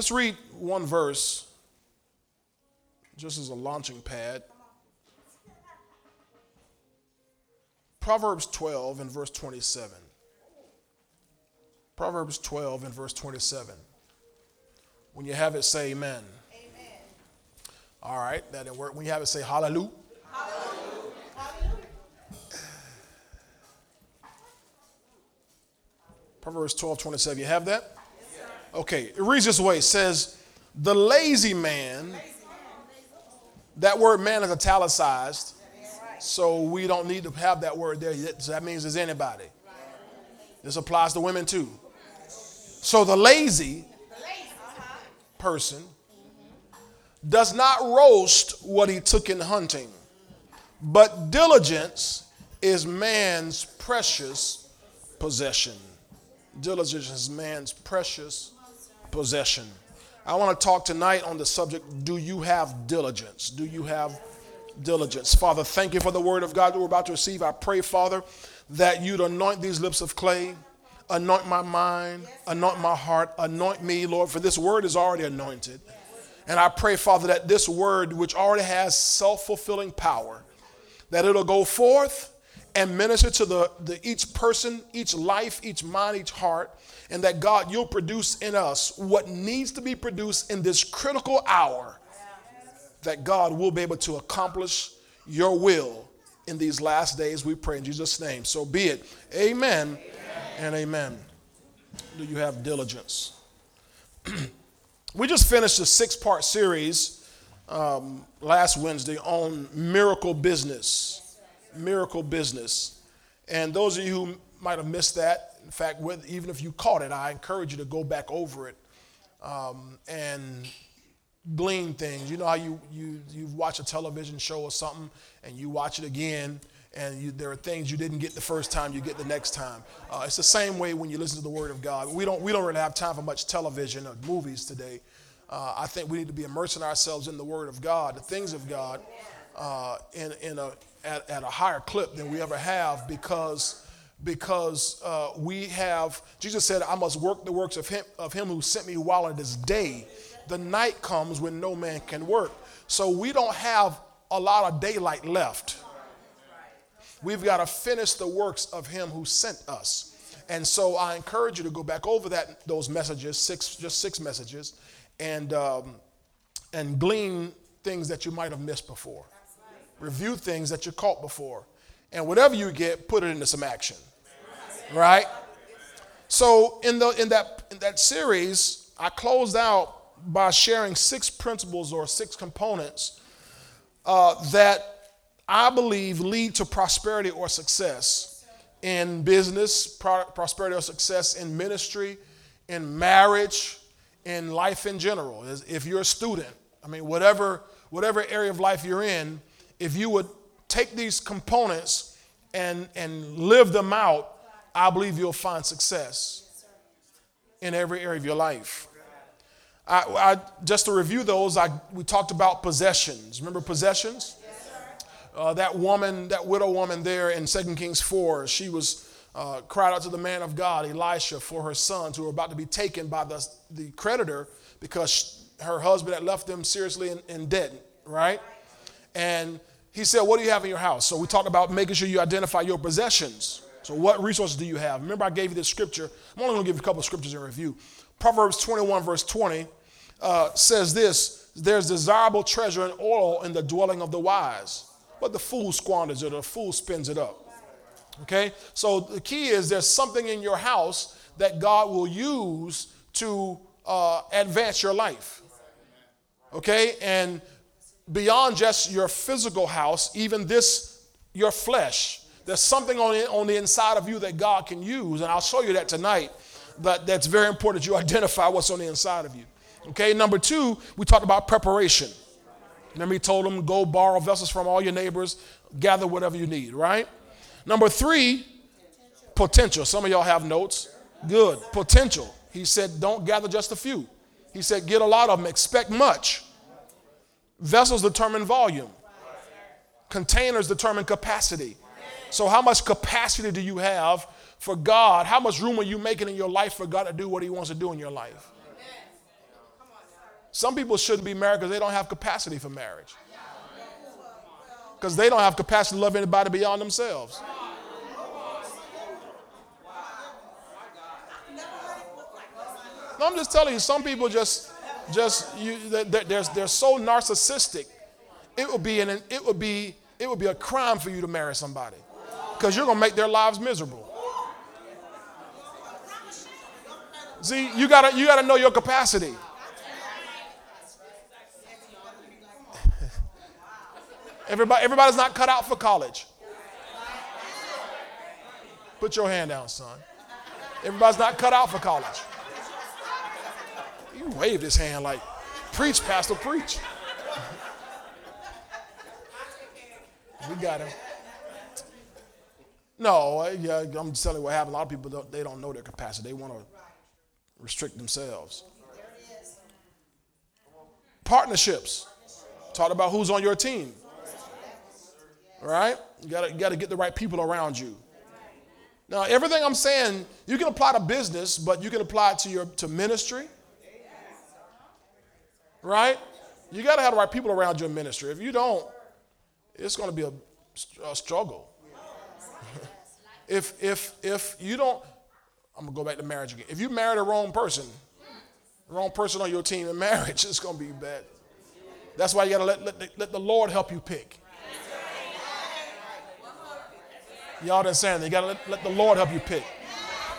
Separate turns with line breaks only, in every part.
Let's read one verse just as a launching pad. Proverbs 12 and verse 27. Proverbs 12 and verse 27. When you have it, say amen. Amen. All right, that didn't work. When you have it, say hallelujah. Hallelujah. hallelujah. Proverbs 12, 27. You have that? Okay, it reads this way. It says, the lazy man, that word man is italicized, so we don't need to have that word there. So that means there's anybody. This applies to women too. So the lazy person does not roast what he took in hunting, but diligence is man's precious possession. Diligence is man's precious possession. I want to talk tonight on the subject do you have diligence? Do you have diligence? Father, thank you for the word of God that we're about to receive. I pray, Father, that you'd anoint these lips of clay anoint my mind, anoint my heart, anoint me, Lord, for this word is already anointed. And I pray, Father, that this word, which already has self fulfilling power, that it'll go forth and minister to the, the, each person, each life, each mind, each heart, and that God, you'll produce in us what needs to be produced in this critical hour, that God will be able to accomplish your will in these last days. We pray in Jesus' name. So be it. Amen. Amen and amen. Do you have diligence? we just finished a six part series um, last Wednesday on miracle business. Miracle business. And those of you who might have missed that, in fact, with, even if you caught it, I encourage you to go back over it um, and glean things. You know how you, you, you watch a television show or something and you watch it again and you, there are things you didn't get the first time you get the next time. Uh, it's the same way when you listen to the Word of God. We don't we don't really have time for much television or movies today. Uh, I think we need to be immersing ourselves in the Word of God, the things of God, uh, in in a at, at, a higher clip than we ever have because because uh, we have Jesus said, "I must work the works of him of him who sent me while it is day." The night comes when no man can work. So we don't have a lot of daylight left. We've got to finish the works of him who sent us. And so I encourage you to go back over that those messages, six just six messages, and um, and glean things that you might have missed before. Review things that you caught before. And whatever you get, put it into some action. Right? So in the in that in that series, I closed out by sharing six principles or six components uh, that I believe, lead to prosperity or success in business, pro- prosperity or success in ministry, in marriage, in life in general. If you're a student, I mean, whatever, whatever area of life you're in, if you would take these components and, and live them out, I believe you'll find success in every area of your life. I, I, just to review those, I, we talked about possessions. Remember possessions? uh, that woman, that widow woman there in 2 Kings 4, she was uh, cried out to the man of God, Elisha, for her sons who were about to be taken by the, the creditor because she, her husband had left them seriously in, in debt, right? And he said, What do you have in your house? So we talked about making sure you identify your possessions. So, what resources do you have? Remember, I gave you this scripture. I'm only going to give you a couple of scriptures in review. Proverbs 21, verse 20 uh, says this There's desirable treasure and oil in the dwelling of the wise but the fool squanders it or the fool spends it up. Okay? So the key is there's something in your house that God will use to uh, advance your life. Okay? And beyond just your physical house, even this, your flesh, there's something on the, on the inside of you that God can use. And I'll show you that tonight. But that's very important that you identify what's on the inside of you. Okay? Number two, we talked about preparation. Remember, he told them, go borrow vessels from all your neighbors, gather whatever you need, right? Number three, potential. Some of y'all have notes. Good. Potential. He said, don't gather just a few. He said, get a lot of them, expect much. Vessels determine volume, containers determine capacity. So, how much capacity do you have for God? How much room are you making in your life for God to do what He wants to do in your life? Some people shouldn't be married because they don't have capacity for marriage. Because they don't have capacity to love anybody beyond themselves. No, I'm just telling you, some people just, just you, they're, they're, so narcissistic. It would be an, it would be, it would be a crime for you to marry somebody, because you're gonna make their lives miserable. See, you gotta, you gotta know your capacity. Everybody, everybody's not cut out for college. Put your hand down, son. Everybody's not cut out for college. You waved his hand like, preach, Pastor, preach. we got him. No, yeah, I'm just telling you what happened. A lot of people don't, they don't know their capacity. They want to restrict themselves. Partnerships. Talk about who's on your team. Right? You gotta, you gotta get the right people around you. Now, everything I'm saying, you can apply to business, but you can apply to your to ministry. Right? You gotta have the right people around your ministry. If you don't, it's gonna be a, a struggle. if if if you don't, I'm gonna go back to marriage again. If you marry the wrong person, the wrong person on your team in marriage, it's gonna be bad. That's why you gotta let, let, let the Lord help you pick. Y'all didn't say anything. You got to let, let, the Lord help you pick.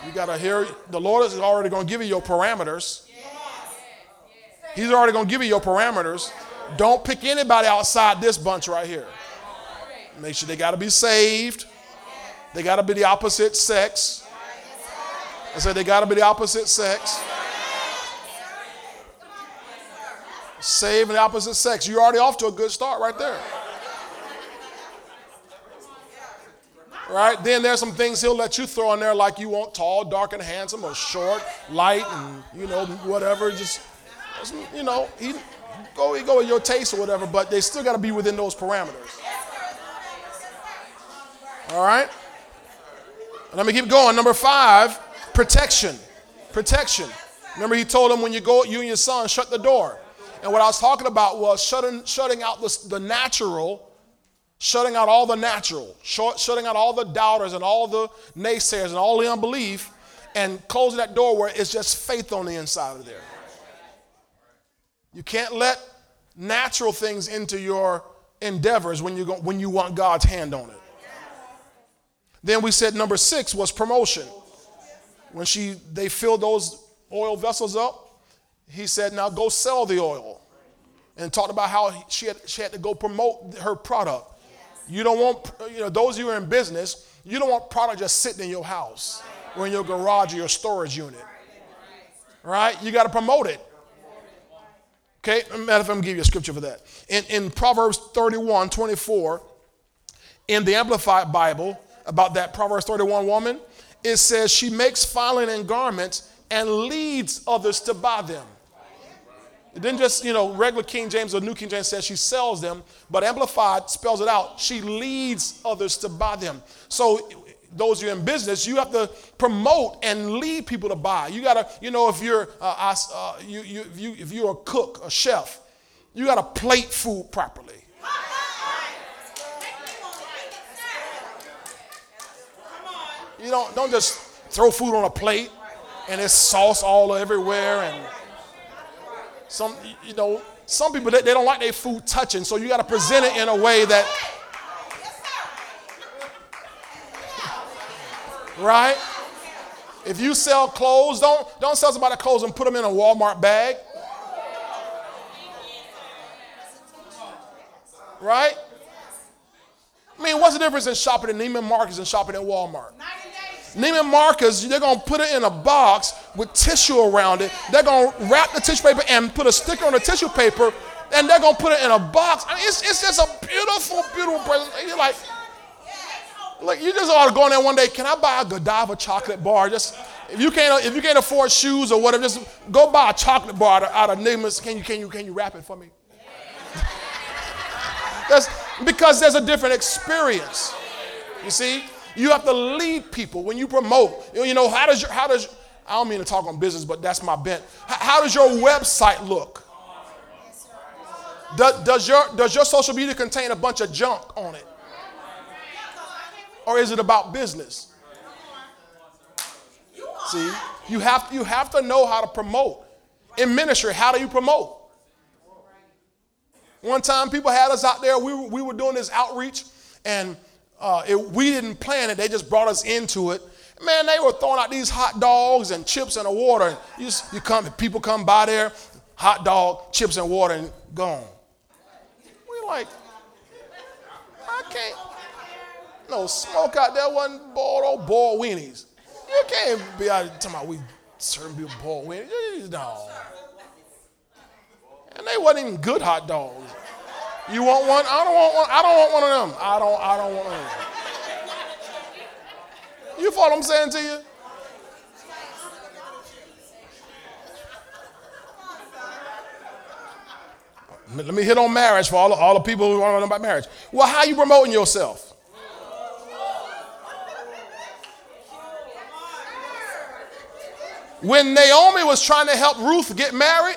You got to hear, the Lord is already going to give you your parameters. He's already going to give you your parameters. Don't pick anybody outside this bunch right here. Make sure they got to be saved. They got to be the opposite sex. I said they got to be the opposite sex. Saved the opposite sex. You're already off to a good start right there. right? Then there's some things he'll let you throw in there like you want tall, dark, and handsome, or short, light, and you know, whatever. Just, you know, he go, he go with your taste or whatever, but they still got to be within those parameters. All right? Let me keep going. Number five, protection. Protection. Remember, he told him when you go, you and your son, shut the door. And what I was talking about was shutting, shutting out the, the natural shutting out all the natural, shutting out all the doubters and all the naysayers and all the unbelief, and closing that door where it's just faith on the inside of there. You can't let natural things into your endeavors when you, go, when you want God's hand on it. Then we said number six was promotion. When she they filled those oil vessels up, he said, "Now go sell the oil," and talked about how she had, she had to go promote her product. You don't want, you know, those of you in business, you don't want product just sitting in your house or in your garage or your storage unit. Right? You got to promote it. Okay, matter of fact, I'm gonna give you a scripture for that. In, in Proverbs 31, 24, in the Amplified Bible, about that Proverbs 31 woman, it says she makes filing and garments and leads others to buy them. It didn't just, you know, regular King James or New King James says she sells them, but Amplified spells it out. She leads others to buy them. So those who are in business, you have to promote and lead people to buy. You gotta, you know, if you're uh, uh, you, you, if, you, if you're a cook, a chef, you gotta plate food properly. You don't don't just throw food on a plate and it's sauce all everywhere and some, you know, some people, they, they don't like their food touching, so you got to present it in a way that, right? If you sell clothes, don't, don't sell somebody clothes and put them in a Walmart bag. Right? I mean, what's the difference in shopping at Neiman Marcus and shopping at Walmart? Neiman Marcus, they're going to put it in a box with tissue around it. They're going to wrap the tissue paper and put a sticker on the tissue paper, and they're going to put it in a box. I mean, it's, it's just a beautiful, beautiful present. you're like, look, you just ought to go in there one day. Can I buy a Godiva chocolate bar? Just if you can't, if you can't afford shoes or whatever, just go buy a chocolate bar out of, Neiman's. Can you, can you, can you wrap it for me? That's because there's a different experience. You see, you have to lead people when you promote. You know, how does your, how does, I don't mean to talk on business, but that's my bent. How, how does your website look? Does, does, your, does your social media contain a bunch of junk on it? Or is it about business? See, you have, you have to know how to promote. In ministry, how do you promote? One time, people had us out there, we were, we were doing this outreach, and uh, it, we didn't plan it, they just brought us into it. Man, they were throwing out these hot dogs and chips and the water. You, just, you come, people come by there, hot dog, chips and water, and gone. We're like, I can't. No smoke out there wasn't boiled or oh, boiled weenies. You can't be out talking about we serving people boiled weenies. No. And they wasn't even good hot dogs. You want one? I don't want one. I don't want one of them. I don't. I don't want one. Them. You follow what I'm saying to you? Let me hit on marriage for all all the people who want to know about marriage. Well, how you promoting yourself? When Naomi was trying to help Ruth get married,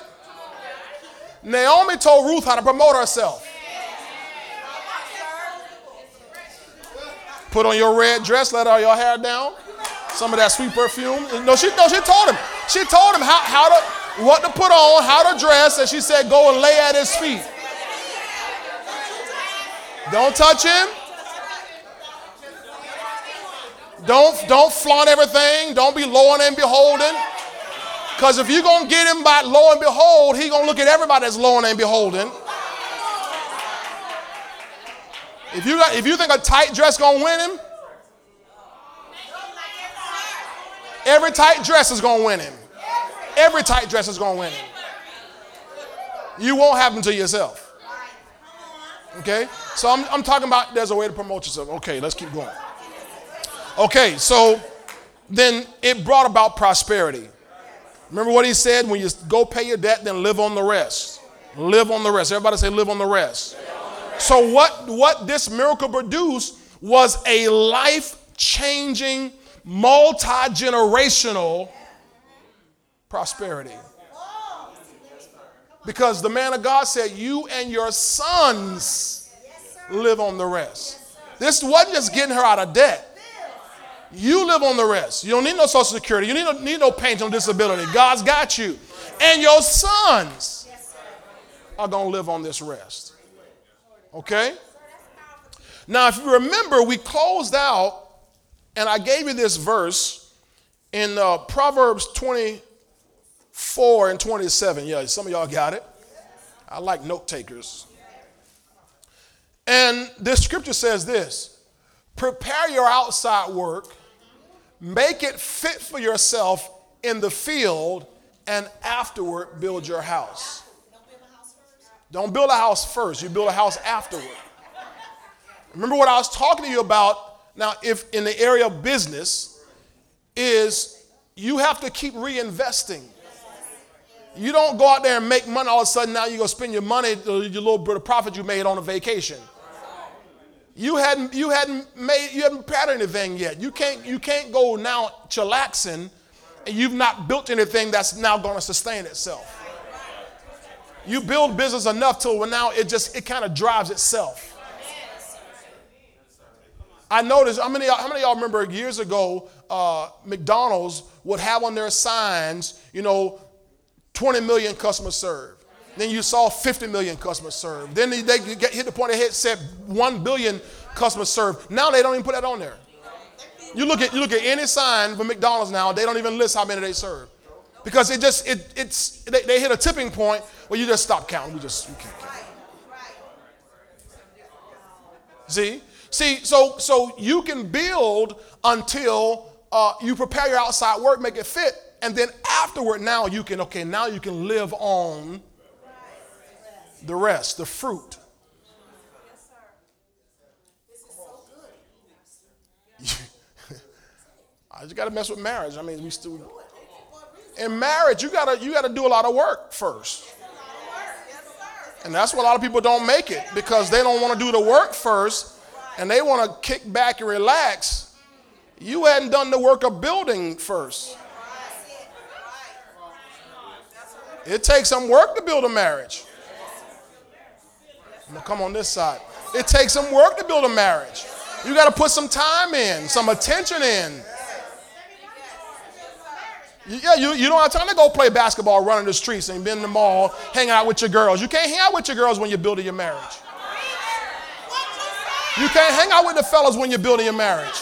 Naomi told Ruth how to promote herself. Put on your red dress, let all your hair down. Some of that sweet perfume. No, she no, she told him. She told him how, how to what to put on, how to dress, and she said, go and lay at his feet. Don't touch him. Don't, don't flaunt everything. Don't be low and beholden. Because if you're going to get him by lo and behold, he's going to look at everybody as lo and beholden. If you, got, if you think a tight dress going to win him, every tight dress is going to win him. Every tight dress is going to win him. You won't have them to yourself. Okay? So I'm, I'm talking about there's a way to promote yourself. Okay, let's keep going. Okay, so then it brought about prosperity. Remember what he said? When you go pay your debt, then live on the rest. Live on the rest. Everybody say, live on the rest. So, what, what this miracle produced was a life changing, multi generational prosperity. Because the man of God said, You and your sons live on the rest. This wasn't just getting her out of debt. You live on the rest. You don't need no social security. You need no, need no pension disability. God's got you. And your sons are going to live on this rest. Okay? Now, if you remember, we closed out, and I gave you this verse in uh, Proverbs 24 and 27. Yeah, some of y'all got it. I like note takers. And this scripture says this Prepare your outside work, make it fit for yourself in the field, and afterward build your house. Don't build a house first, you build a house afterward. Remember what I was talking to you about now, if in the area of business, is you have to keep reinvesting. You don't go out there and make money all of a sudden now you're going to spend your money, your little bit of profit you made on a vacation. You hadn't you hadn't made you hadn't prepared anything yet. You can't you can't go now chillaxing and you've not built anything that's now going to sustain itself. You build business enough till now it just it kind of drives itself. I noticed how many how many y'all remember years ago uh, McDonald's would have on their signs, you know, 20 million customers served. Then you saw 50 million customers served. Then they, get, hit the point they hit said 1 billion customers served. Now they don't even put that on there. You look at you look at any sign for McDonald's now, they don't even list how many they serve. Because it just it it's they, they hit a tipping point where you just stop counting. We just we can't count. See? See, so so you can build until uh, you prepare your outside work, make it fit, and then afterward, now you can okay, now you can live on the rest, the fruit. I just got to mess with marriage. I mean, we still in marriage, you gotta you gotta do a lot of work first. And that's why a lot of people don't make it because they don't want to do the work first and they want to kick back and relax. You hadn't done the work of building first. It takes some work to build a marriage. I'm come on this side. It takes some work to build a marriage. You got to put some time in, some attention in. Yeah, you, you don't have time to go play basketball, running the streets, and be in the mall, hanging out with your girls. You can't hang out with your girls when you're building your marriage. You can't hang out with the fellas when you're building your marriage.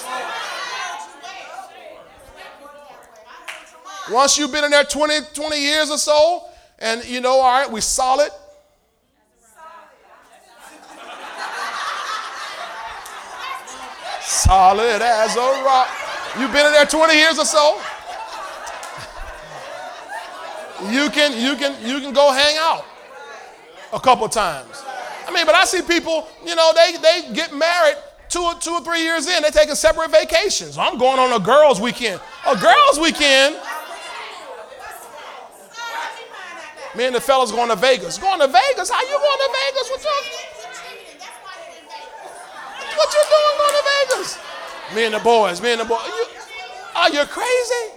Once you've been in there 20, 20 years or so, and you know, all right, we solid. Solid as a rock. You've been in there 20 years or so. You can you can you can go hang out a couple times. I mean, but I see people, you know, they they get married two or two or three years in, they taking separate vacations. I'm going on a girls' weekend. A girls' weekend. Me and the fellas going to Vegas. Going to Vegas? How you going to Vegas? What you, what you doing Me and the boys. Me and the boys. You, are you crazy?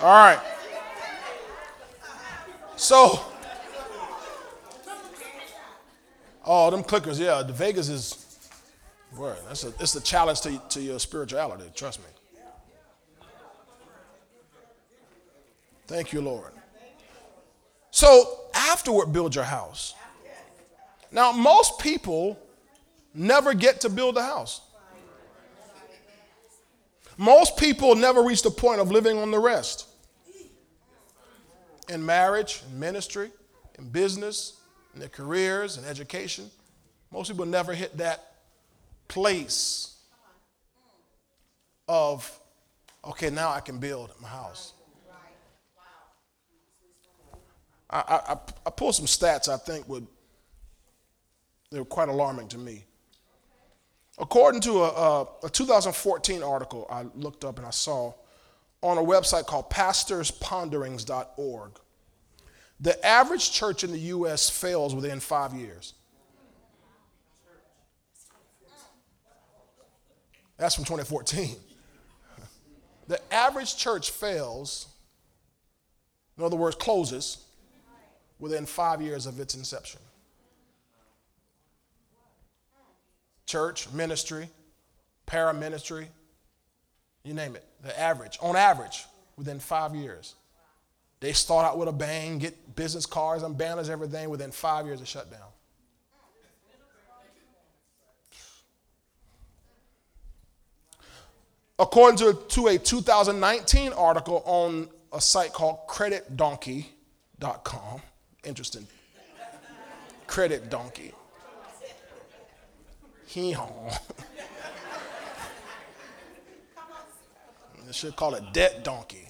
All right. So, oh, them clickers, yeah, the Vegas is Boy, that's a, it's a challenge to, to your spirituality, trust me. Thank you, Lord. So, afterward, build your house. Now, most people never get to build a house. Most people never reach the point of living on the rest. In marriage, in ministry, in business, in their careers, in education, most people never hit that place of, okay, now I can build my house. I, I, I pulled some stats I think would, they were quite alarming to me. According to a, a, a 2014 article I looked up and I saw on a website called pastorsponderings.org, the average church in the U.S. fails within five years. That's from 2014. The average church fails, in other words, closes, within five years of its inception. Church, ministry, paraministry, you name it, the average, on average, within five years. They start out with a bang, get business cards and banners, everything, within five years of shutdown. According to, to a 2019 article on a site called creditdonkey.com, interesting. Credit donkey. Hee haw. They should call it debt donkey.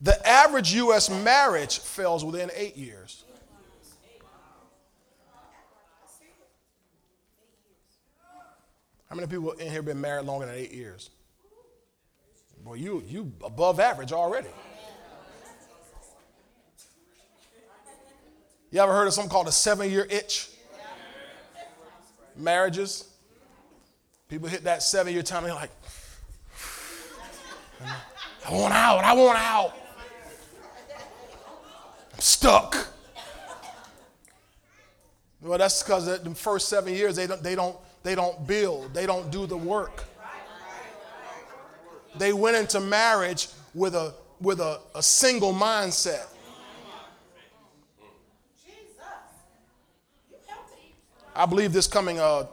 The average U.S. marriage fails within eight years. How many people in here been married longer than eight years? Boy, you you above average already. You ever heard of something called a seven-year itch? Marriages. People hit that seven-year time, they're like, I want out, I want out. I'm stuck. Well, that's because the first seven years they don't, they don't they don't build, they don't do the work. They went into marriage with a, with a, a single mindset. I believe this coming uh,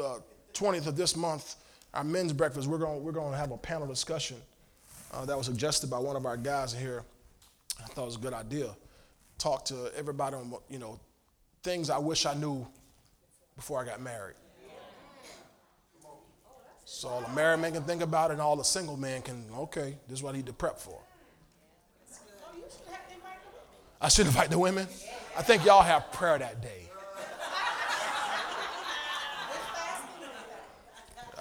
uh, 20th of this month, our men's breakfast, we're going we're to have a panel discussion uh, that was suggested by one of our guys here. I thought it was a good idea. Talk to everybody on, you know, things I wish I knew before I got married. So all the married men can think about it, and all the single men can, okay, this is what I need to prep for. I should invite the women. I think y'all have prayer that day.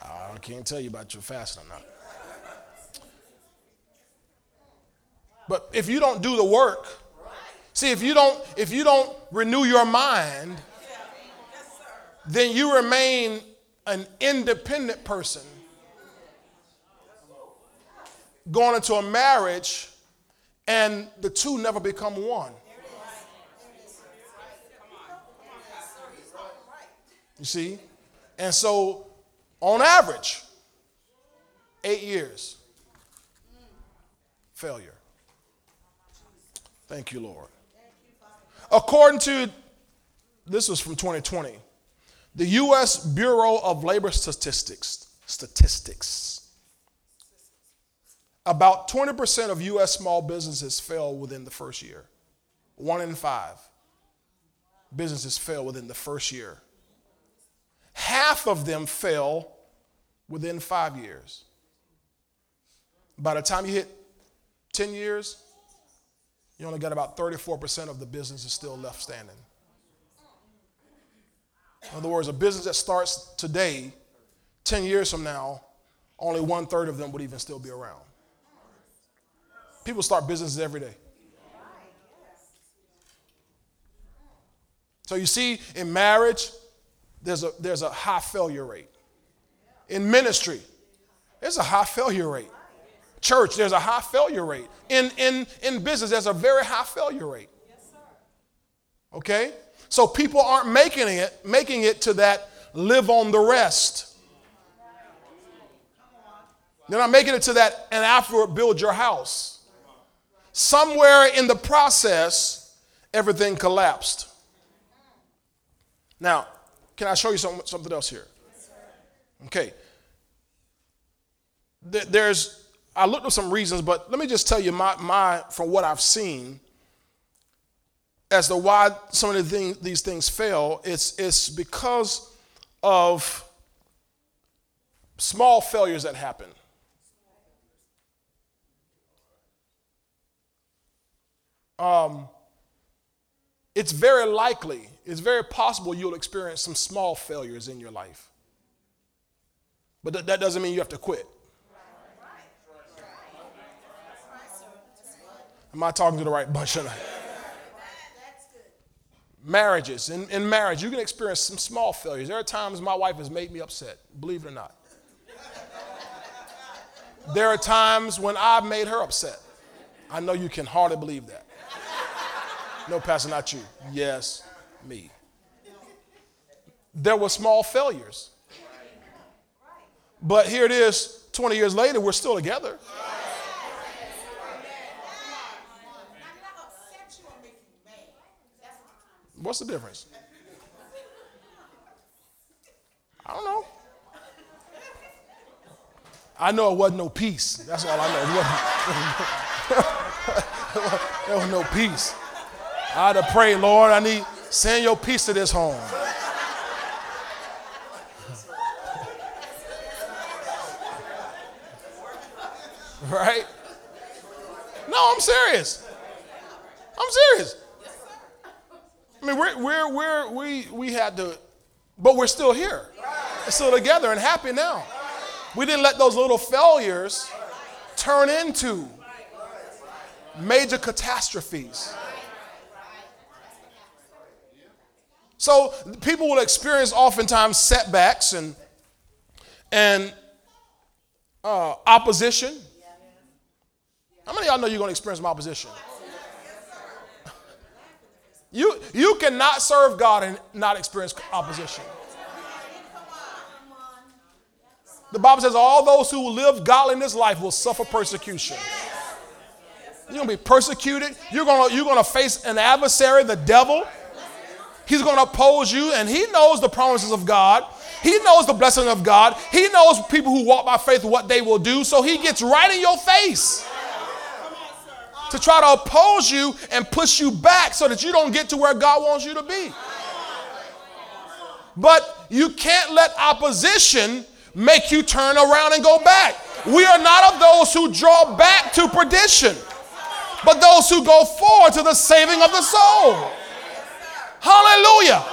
I can't tell you about your fasting or not. But if you don't do the work, see if you don't if you don't renew your mind, then you remain an independent person going into a marriage and the two never become one. You see? And so, on average, eight years, failure. Thank you, Lord. According to, this was from 2020, the U.S. Bureau of Labor Statistics, statistics, about 20% of U.S. small businesses fail within the first year. One in five businesses fail within the first year. Half of them fail within five years. By the time you hit 10 years, you only got about 34% of the business is still left standing. In other words, a business that starts today, 10 years from now, only one third of them would even still be around. People start businesses every day. So you see, in marriage, there's a, there's a high failure rate. In ministry, there's a high failure rate. Church, there's a high failure rate. In, in, in business, there's a very high failure rate. Okay? So people aren't making it, making it to that live on the rest. They're not making it to that and afterward build your house. Somewhere in the process, everything collapsed. Now, can I show you some, something else here? Okay. There's, I looked up some reasons, but let me just tell you my, my from what I've seen as to why some of the thing, these things fail. It's, it's because of small failures that happen. Um, it's very likely it's very possible you'll experience some small failures in your life. But th- that doesn't mean you have to quit. Am I talking to the right bunch tonight? Marriages. In, in marriage, you can experience some small failures. There are times my wife has made me upset, believe it or not. There are times when I've made her upset. I know you can hardly believe that. No, Pastor, not you. Yes, me. There were small failures. But here it is, 20 years later, we're still together. What's the difference? I don't know. I know it wasn't no peace. That's all I know. there was no peace. I had to pray, Lord, I need Send your peace to this home. right? No, I'm serious. I'm serious. I mean, we're, we're, we're, we, we had to, but we're still here. Still together and happy now. We didn't let those little failures turn into major catastrophes. So people will experience oftentimes setbacks and and uh, opposition. How many of y'all know you're going to experience some opposition? You, you cannot serve God and not experience opposition. The Bible says all those who live godly in this life will suffer persecution. You're going to be persecuted. You're going to, you're going to face an adversary, the devil. He's going to oppose you, and he knows the promises of God. He knows the blessing of God. He knows people who walk by faith what they will do. So he gets right in your face to try to oppose you and push you back so that you don't get to where God wants you to be. But you can't let opposition make you turn around and go back. We are not of those who draw back to perdition, but those who go forward to the saving of the soul. Hallelujah.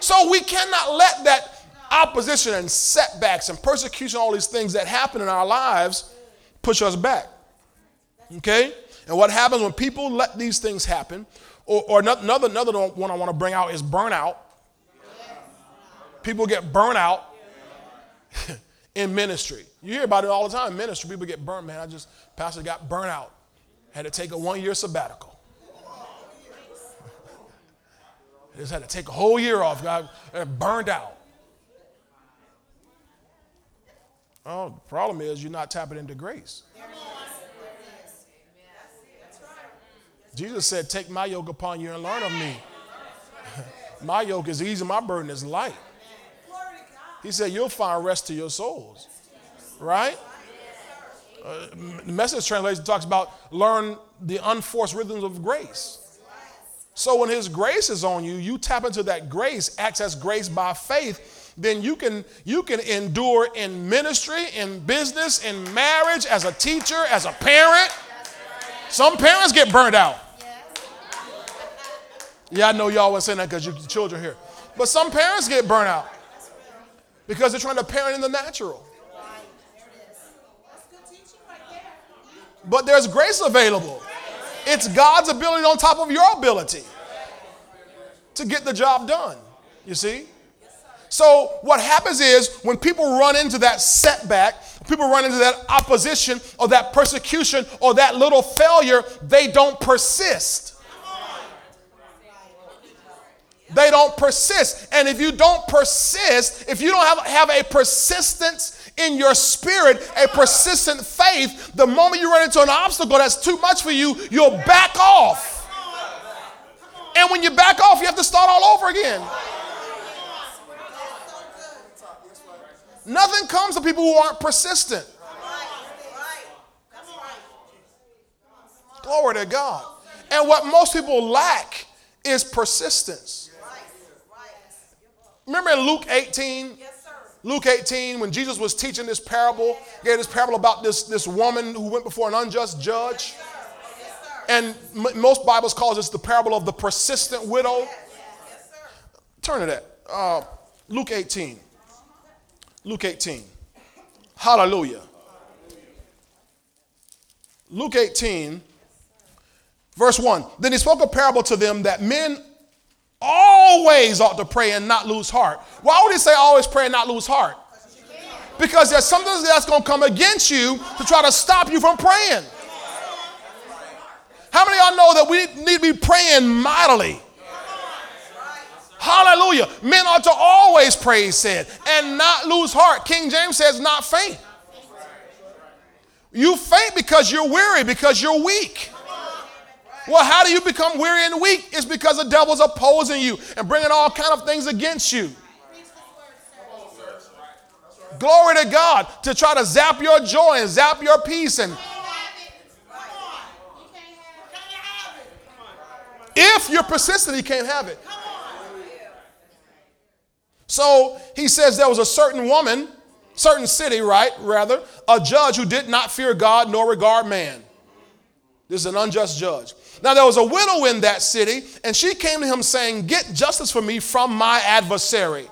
So we cannot let that opposition and setbacks and persecution, all these things that happen in our lives, push us back. Okay? And what happens when people let these things happen, or, or another, another one I want to bring out is burnout. People get burnout in ministry. You hear about it all the time. In ministry, people get burned. Man, I just, pastor got burnt out. Had to take a one year sabbatical. Just had to take a whole year off. Got burned out. Oh, the problem is you're not tapping into grace. Jesus said, Take my yoke upon you and learn of me. my yoke is easy, my burden is light. He said, You'll find rest to your souls. Right? Uh, the message translation talks about learn the unforced rhythms of grace. So when his grace is on you, you tap into that grace, access grace by faith, then you can you can endure in ministry, in business, in marriage, as a teacher, as a parent. Some parents get burned out. Yeah, I know y'all were saying that because your children here. But some parents get burnt out because they're trying to parent in the natural. But there's grace available. It's God's ability on top of your ability to get the job done. You see? So, what happens is when people run into that setback, people run into that opposition or that persecution or that little failure, they don't persist. They don't persist. And if you don't persist, if you don't have, have a persistence in your spirit, a persistent faith, the moment you run into an obstacle that's too much for you, you'll back off. And when you back off, you have to start all over again. Nothing comes to people who aren't persistent. Glory to God. And what most people lack is persistence. Remember in Luke 18? Luke 18, when Jesus was teaching this parable, gave this parable about this, this woman who went before an unjust judge. And m- most Bibles call this the parable of the persistent widow. Turn to that. Uh, Luke 18. Luke 18. Hallelujah. Luke 18, verse 1. Then he spoke a parable to them that men always ought to pray and not lose heart. Why would he say always pray and not lose heart? Because there's something that's going to come against you to try to stop you from praying. How many of y'all know that we need to be praying mightily? Hallelujah. Men ought to always pray, he said, and not lose heart. King James says, not faint. You faint because you're weary, because you're weak. Well, how do you become weary and weak? It's because the devil's opposing you and bringing all kind of things against you. Glory to God to try to zap your joy and zap your peace and if you're persistent, he can't have it. So he says there was a certain woman, certain city, right? Rather, a judge who did not fear God nor regard man. This is an unjust judge. Now there was a widow in that city, and she came to him saying, Get justice for me from my adversary.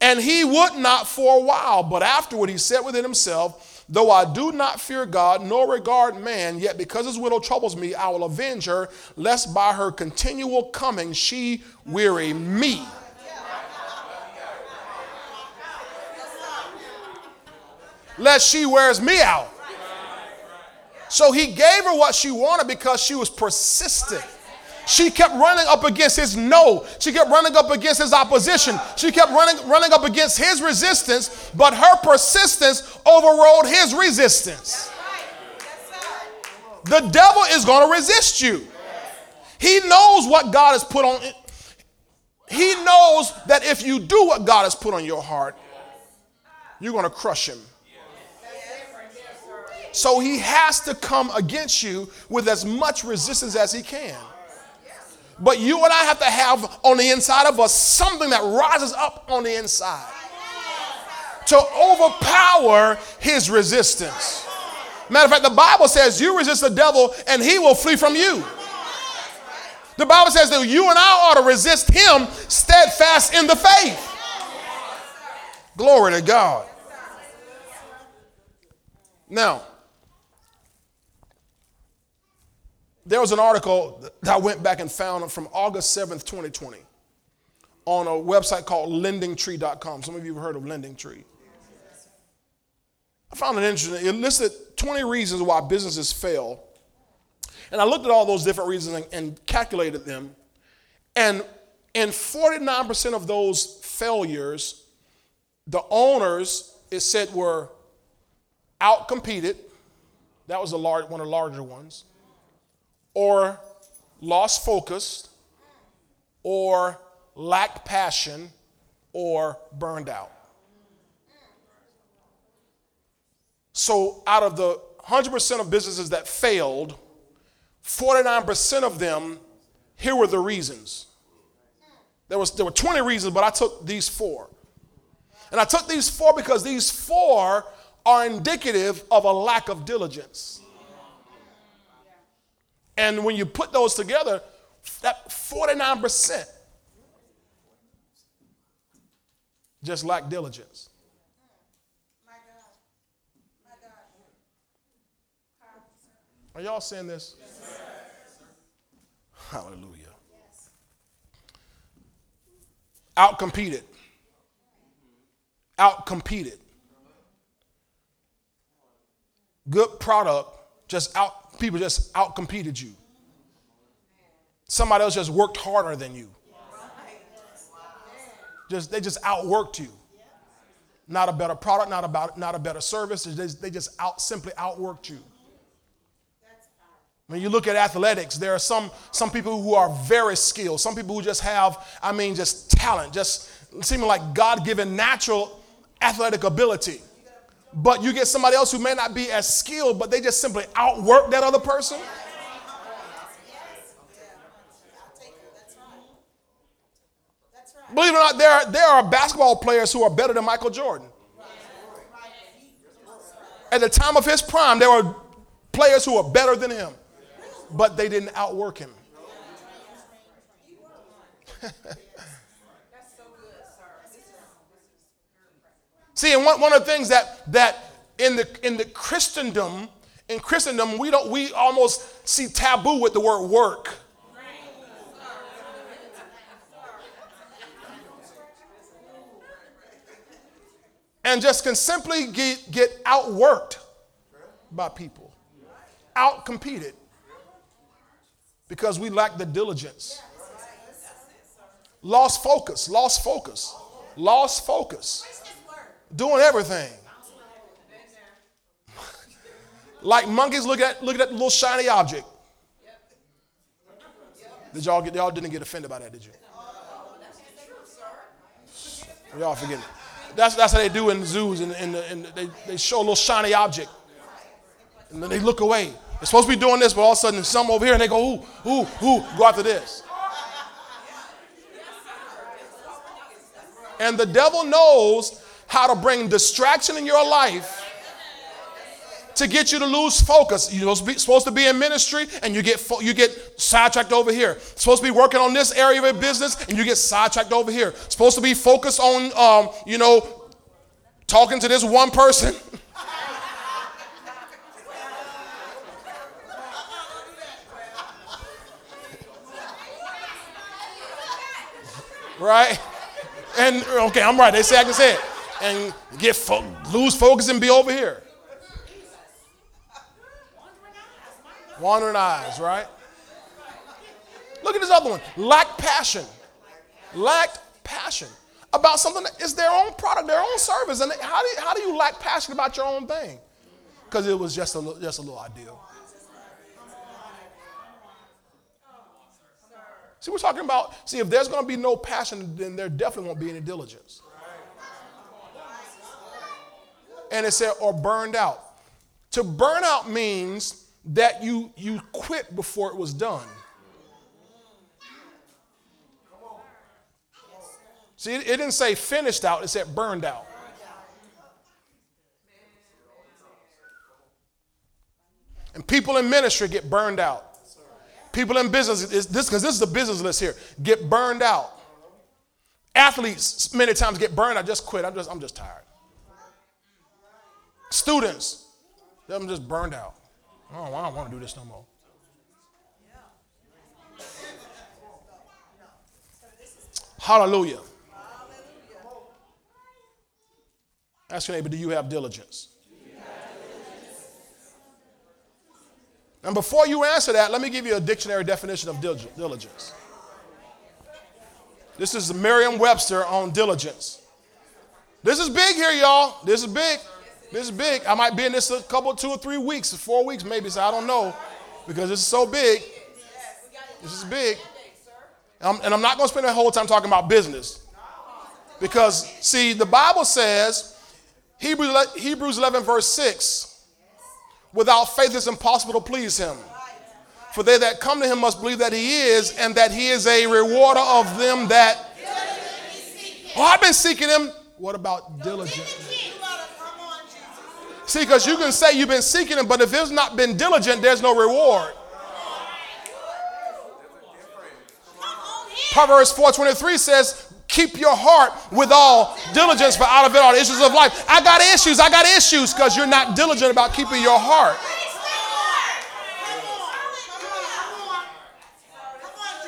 And he would not for a while, but afterward he said within himself, Though I do not fear God nor regard man, yet because his widow troubles me, I will avenge her, lest by her continual coming she weary me. Lest she wears me out. So he gave her what she wanted because she was persistent. She kept running up against his no. She kept running up against his opposition. She kept running, running up against his resistance, but her persistence overrode his resistance. The devil is going to resist you. He knows what God has put on. He knows that if you do what God has put on your heart, you're going to crush him. So he has to come against you with as much resistance as he can. But you and I have to have on the inside of us something that rises up on the inside to overpower his resistance. Matter of fact, the Bible says you resist the devil and he will flee from you. The Bible says that you and I ought to resist him steadfast in the faith. Glory to God. Now, There was an article that I went back and found from August 7th, 2020, on a website called lendingtree.com. Some of you have heard of Lending Tree. I found it interesting. It listed 20 reasons why businesses fail. And I looked at all those different reasons and, and calculated them. And in 49% of those failures, the owners, it said, were outcompeted. That was a large, one of the larger ones. Or lost focus, or lack passion, or burned out. So, out of the 100% of businesses that failed, 49% of them, here were the reasons. There, was, there were 20 reasons, but I took these four. And I took these four because these four are indicative of a lack of diligence. And when you put those together, that 49% just lack diligence. Are y'all saying this? Hallelujah. Outcompeted. Outcompeted. Good product, just out, people just outcompeted you. Somebody else just worked harder than you. Just, they just outworked you. Not a better product, not, about, not a better service. They just, they just out, simply outworked you. When you look at athletics, there are some, some people who are very skilled, some people who just have, I mean, just talent, just seeming like God given natural athletic ability. But you get somebody else who may not be as skilled, but they just simply outwork that other person. Believe it or not, there are, there are basketball players who are better than Michael Jordan. At the time of his prime, there were players who were better than him but they didn't outwork him. See, and one, one of the things that that in the in the Christendom, in Christendom, we don't we almost see taboo with the word work. And just can simply get, get outworked by people, outcompeted because we lack the diligence. Lost focus, lost focus, lost focus. Doing everything. like monkeys look at look at that little shiny object. Did y'all get y'all didn't get offended by that, did you? Y'all forget it. That's, that's how they do in zoos, and, and, and they, they show a little shiny object. And then they look away. They're supposed to be doing this, but all of a sudden some over here and they go, ooh, ooh, ooh, go after this. And the devil knows how to bring distraction in your life to get you to lose focus. You're supposed to be, in ministry and you get, you get sidetracked over here. Supposed to be working on this area of your business and you get sidetracked over here. Supposed to be focused on, um, you know, talking to this one person. right? And okay, I'm right. They say I can say it. And get fo- lose focus and be over here. Wandering eyes, right? Look at this other one. Lack passion. Lacked passion about something that is their own product, their own service. And how do you, how do you lack passion about your own thing? Because it was just a, just a little ideal. See, we're talking about, see, if there's going to be no passion, then there definitely won't be any diligence. And it said, or burned out. To burn out means that you, you quit before it was done. See, it, didn't say finished out, it said burned out. And people in ministry get burned out. People in business, this because this is the business list here, get burned out. Athletes many times get burned. I just quit. I'm just, I'm just tired. Students, them just burned out. Oh, I don't want to do this no more. Hallelujah. Ask your neighbor. Do you have diligence? And before you answer that, let me give you a dictionary definition of diligence. This is Merriam Webster on diligence. This is big here, y'all. This is big. This is big. I might be in this a couple, two or three weeks, four weeks maybe, so I don't know because this is so big. This is big. And I'm, and I'm not going to spend the whole time talking about business. Because, see, the Bible says, Hebrews, Hebrews 11, verse 6, without faith it's impossible to please him. For they that come to him must believe that he is, and that he is a rewarder of them that. Oh, I've been seeking him. What about diligently? See, because you can say you've been seeking him, but if it's not been diligent, there's no reward. Proverbs 4:23 says, Keep your heart with all diligence, for out of it are the issues of life. I got issues. I got issues because you're not diligent about keeping your heart.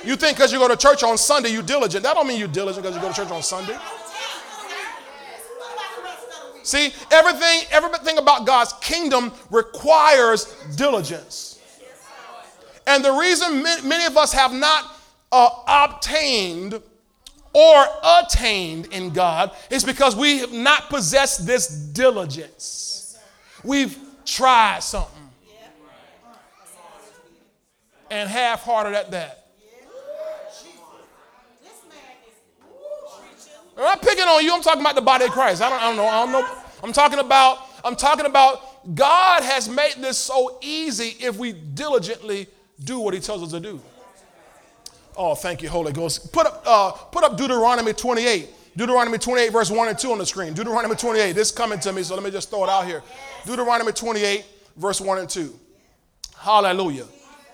You think because you go to church on Sunday, you're diligent. That don't mean you're diligent because you go to church on Sunday. See, everything, everything about God's kingdom requires diligence. And the reason many of us have not uh, obtained or attained in God is because we have not possessed this diligence. We've tried something and half hearted at that. I'm not picking on you. I'm talking about the body of Christ. I don't, I don't know. I don't know. I'm talking about. I'm talking about. God has made this so easy if we diligently do what He tells us to do. Oh, thank you, Holy Ghost. Put up, uh, put up Deuteronomy 28. Deuteronomy 28, verse 1 and 2 on the screen. Deuteronomy 28. This is coming to me, so let me just throw it out here. Deuteronomy 28, verse 1 and 2. Hallelujah.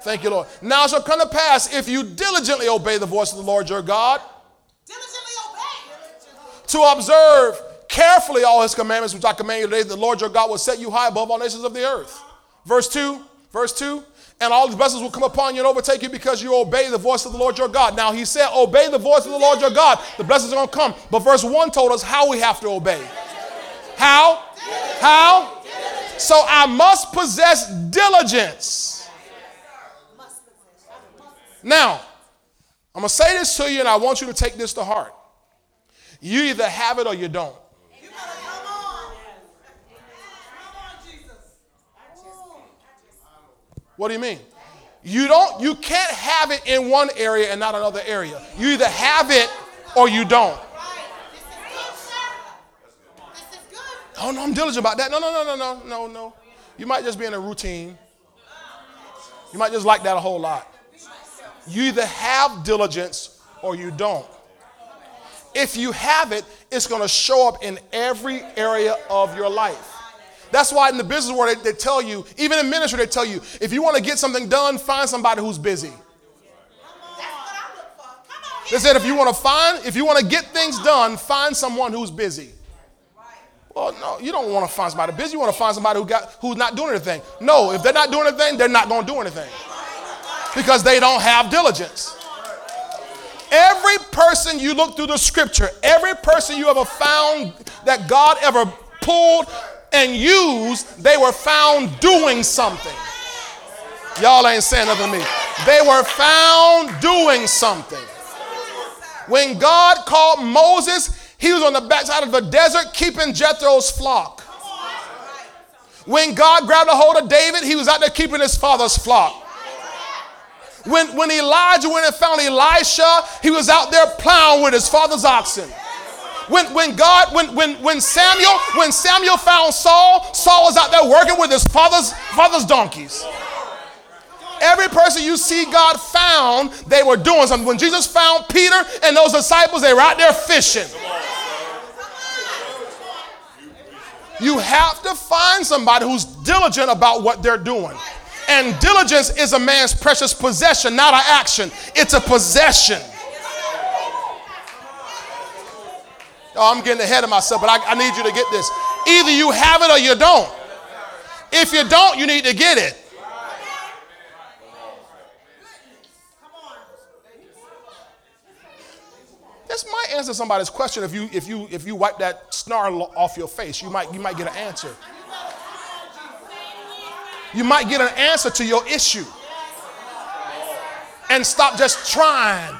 Thank you, Lord. Now it shall come to pass if you diligently obey the voice of the Lord your God. Diligently. To observe carefully all his commandments which I command you today, the Lord your God will set you high above all nations of the earth. Verse 2. Verse 2 and all the blessings will come upon you and overtake you because you obey the voice of the Lord your God. Now, he said, Obey the voice of the Lord your God. The blessings are going to come. But verse 1 told us how we have to obey. How? How? So I must possess diligence. Now, I'm going to say this to you and I want you to take this to heart. You either have it or you don't. What do you mean? You don't you can't have it in one area and not another area. You either have it or you don't. Oh no, I'm diligent about that. No, no, no, no, no, no, no. You might just be in a routine. You might just like that a whole lot. You either have diligence or you don't. If you have it, it's going to show up in every area of your life. That's why in the business world, they, they tell you, even in ministry, they tell you, if you want to get something done, find somebody who's busy. They said if you want to find, if you want to get things done, find someone who's busy. Well, no, you don't want to find somebody busy. You want to find somebody who got who's not doing anything. No, if they're not doing anything, they're not going to do anything because they don't have diligence. Every person you look through the scripture, every person you ever found that God ever pulled and used, they were found doing something. Y'all ain't saying nothing to me. They were found doing something. When God called Moses, he was on the backside of the desert keeping Jethro's flock. When God grabbed a hold of David, he was out there keeping his father's flock. When, when Elijah went and found Elisha, he was out there plowing with his father's oxen. When, when God, when, when, when Samuel, when Samuel found Saul, Saul was out there working with his father's, father's donkeys. Every person you see God found, they were doing something. When Jesus found Peter and those disciples, they were out there fishing. You have to find somebody who's diligent about what they're doing. And diligence is a man's precious possession, not an action. It's a possession. Oh, I'm getting ahead of myself, but I, I need you to get this. Either you have it or you don't. If you don't, you need to get it. This might answer somebody's question if you if you if you wipe that snarl off your face. You might you might get an answer. You might get an answer to your issue. And stop just trying.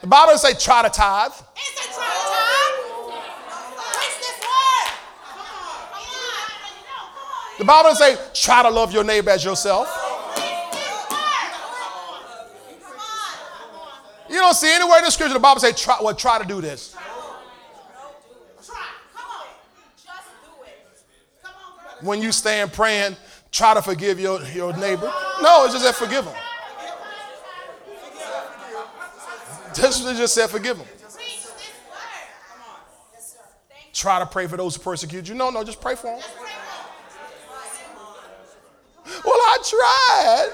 The Bible doesn't say try to tithe. The Bible doesn't say try to love your neighbor as yourself. You don't see anywhere in the scripture the Bible say try well try to do this. When you stand praying, try to forgive your, your neighbor. No, it just said forgive them. This just said forgive them. Try to pray for those who persecute you. No, no, just pray for them. Well, I tried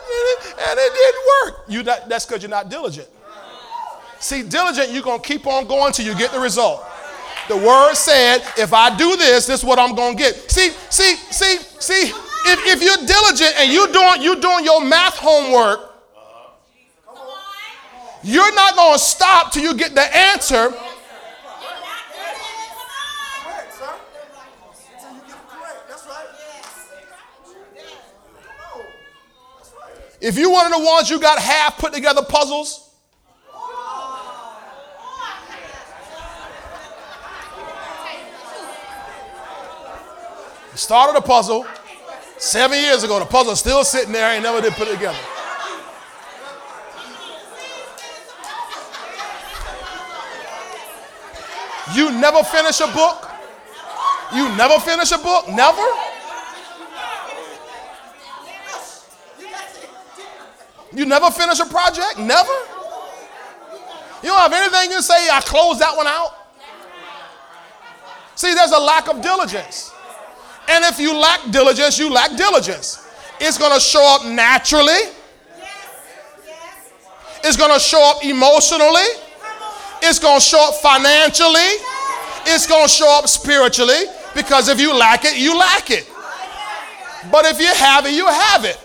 and it, didn't work. You not, that's because you're not diligent. See, diligent, you're going to keep on going till you get the result. The word said, if I do this, this is what I'm to get. See, see, see, see, if, if you're diligent and you're doing, you're doing your math homework, you're not to stop till you get the answer. If you're one of the ones you got half put together puzzles, started a puzzle seven years ago. The puzzle's still sitting there, and never did put it together. You never finish a book? You never finish a book? Never? You never finish a project? Never? You don't have anything to say, I closed that one out? See, there's a lack of diligence. And if you lack diligence, you lack diligence. It's going to show up naturally. It's going to show up emotionally. It's going to show up financially. It's going to show up spiritually. Because if you lack it, you lack it. But if you have it, you have it.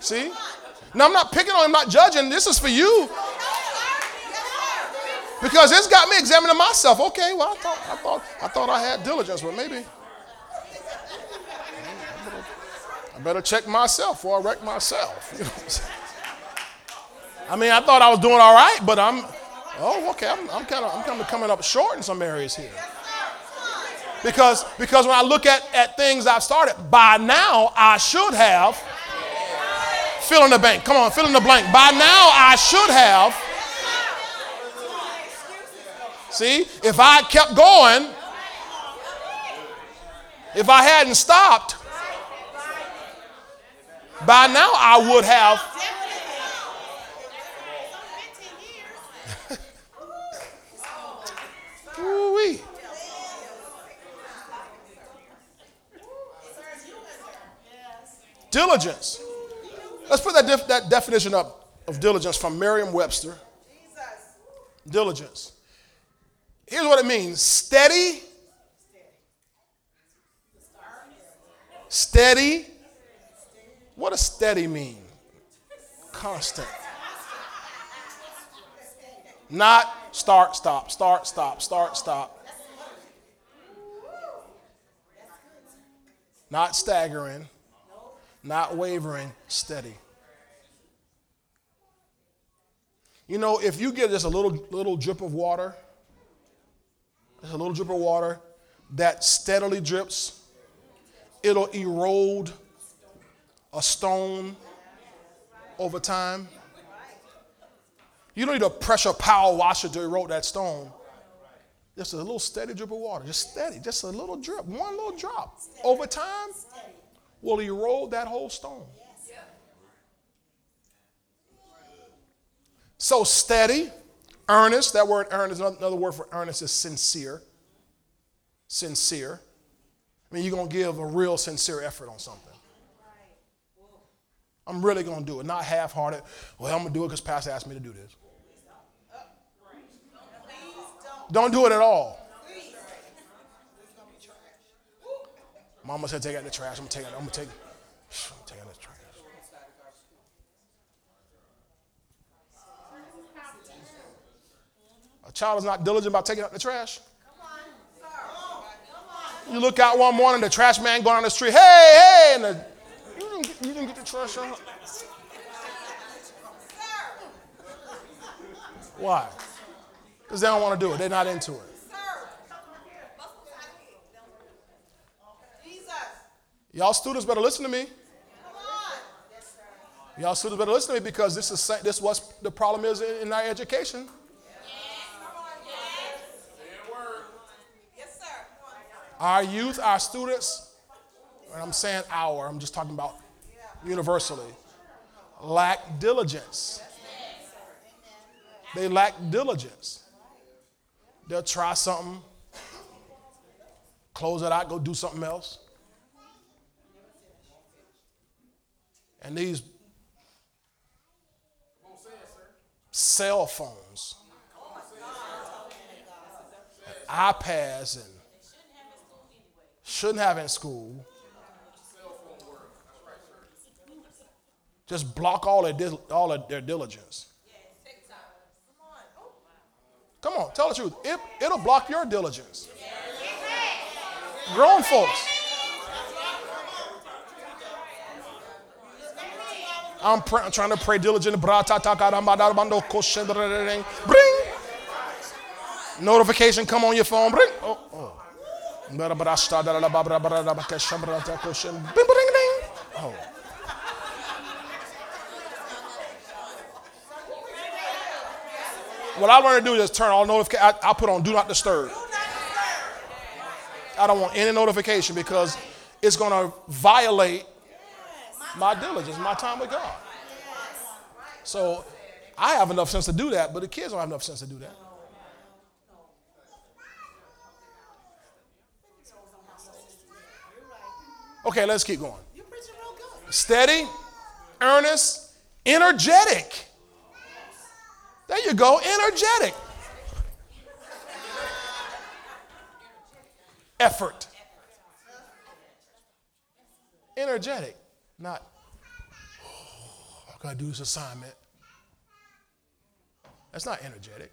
See? Now I'm not picking on him, not judging. This is for you. Because it's got me examining myself. Okay, well, I thought I thought I thought I had diligence, but maybe I better check myself or I wreck myself. You know I mean, I thought I was doing all right, but I'm oh okay, I'm, I'm kind of I'm kind of coming up short in some areas here. Because because when I look at, at things I've started, by now I should have Fill in the bank. Come on, fill in the blank. By now, I should have. See, if I kept going, if I hadn't stopped, by now I would have. Ooh-wee. Diligence. Let's put that, def- that definition up of diligence from Merriam Webster. Diligence. Here's what it means steady, steady. What does steady mean? Constant. Not start, stop, start, stop, start, stop. Not staggering not wavering, steady. You know, if you get just a little little drip of water, just a little drip of water that steadily drips, it'll erode a stone over time. You don't need a pressure power washer to erode that stone. Just a little steady drip of water, just steady, just a little drip, one little drop. Over time, will erode that whole stone. So steady, earnest, that word earnest, another word for earnest is sincere. Sincere. I mean, you're going to give a real sincere effort on something. I'm really going to do it, not half hearted. Well, I'm going to do it because Pastor asked me to do this. Don't do it at all. Mama said, take out the trash. I'm gonna take out. I'm gonna take. I'm gonna take out the trash. A child is not diligent about taking out the trash. You look out one morning, the trash man going on the street. Hey, hey, and the, you, didn't you didn't get the trash out. Why? Because they don't want to do it. They're not into it. Y'all students better listen to me. Y'all students better listen to me because this is this what the problem is in, in our education. Our youth, our students, and I'm saying our, I'm just talking about universally, lack diligence. They lack diligence. They'll try something, close it out, go do something else. And these cell phones, iPads, and shouldn't have in school. Just block all their, all of their diligence. Come on, tell the truth. It, it'll block your diligence. Grown folks. I'm, pray, I'm trying to pray diligently. Bring. Notification come on your phone. Bring. Oh, oh. Oh. What I learned to do is turn all notifications. I, I put on do not disturb. I don't want any notification because it's going to violate my diligence, my time with God. So I have enough sense to do that, but the kids don't have enough sense to do that. Okay, let's keep going. Steady, earnest, energetic. There you go, energetic. Effort. Energetic, not, oh, I gotta do this assignment. That's not energetic.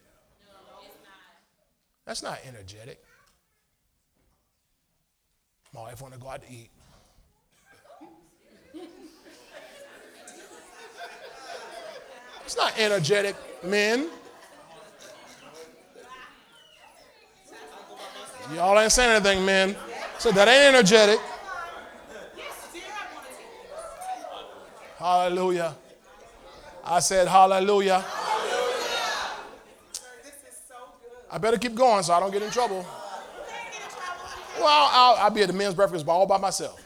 That's not energetic. My wife want to go out to eat. It's not energetic, men. Y'all ain't saying anything, men. So that ain't energetic. Hallelujah. I said hallelujah. I better keep going so I don't get in trouble. Well, I'll, I'll be at the men's breakfast all by myself.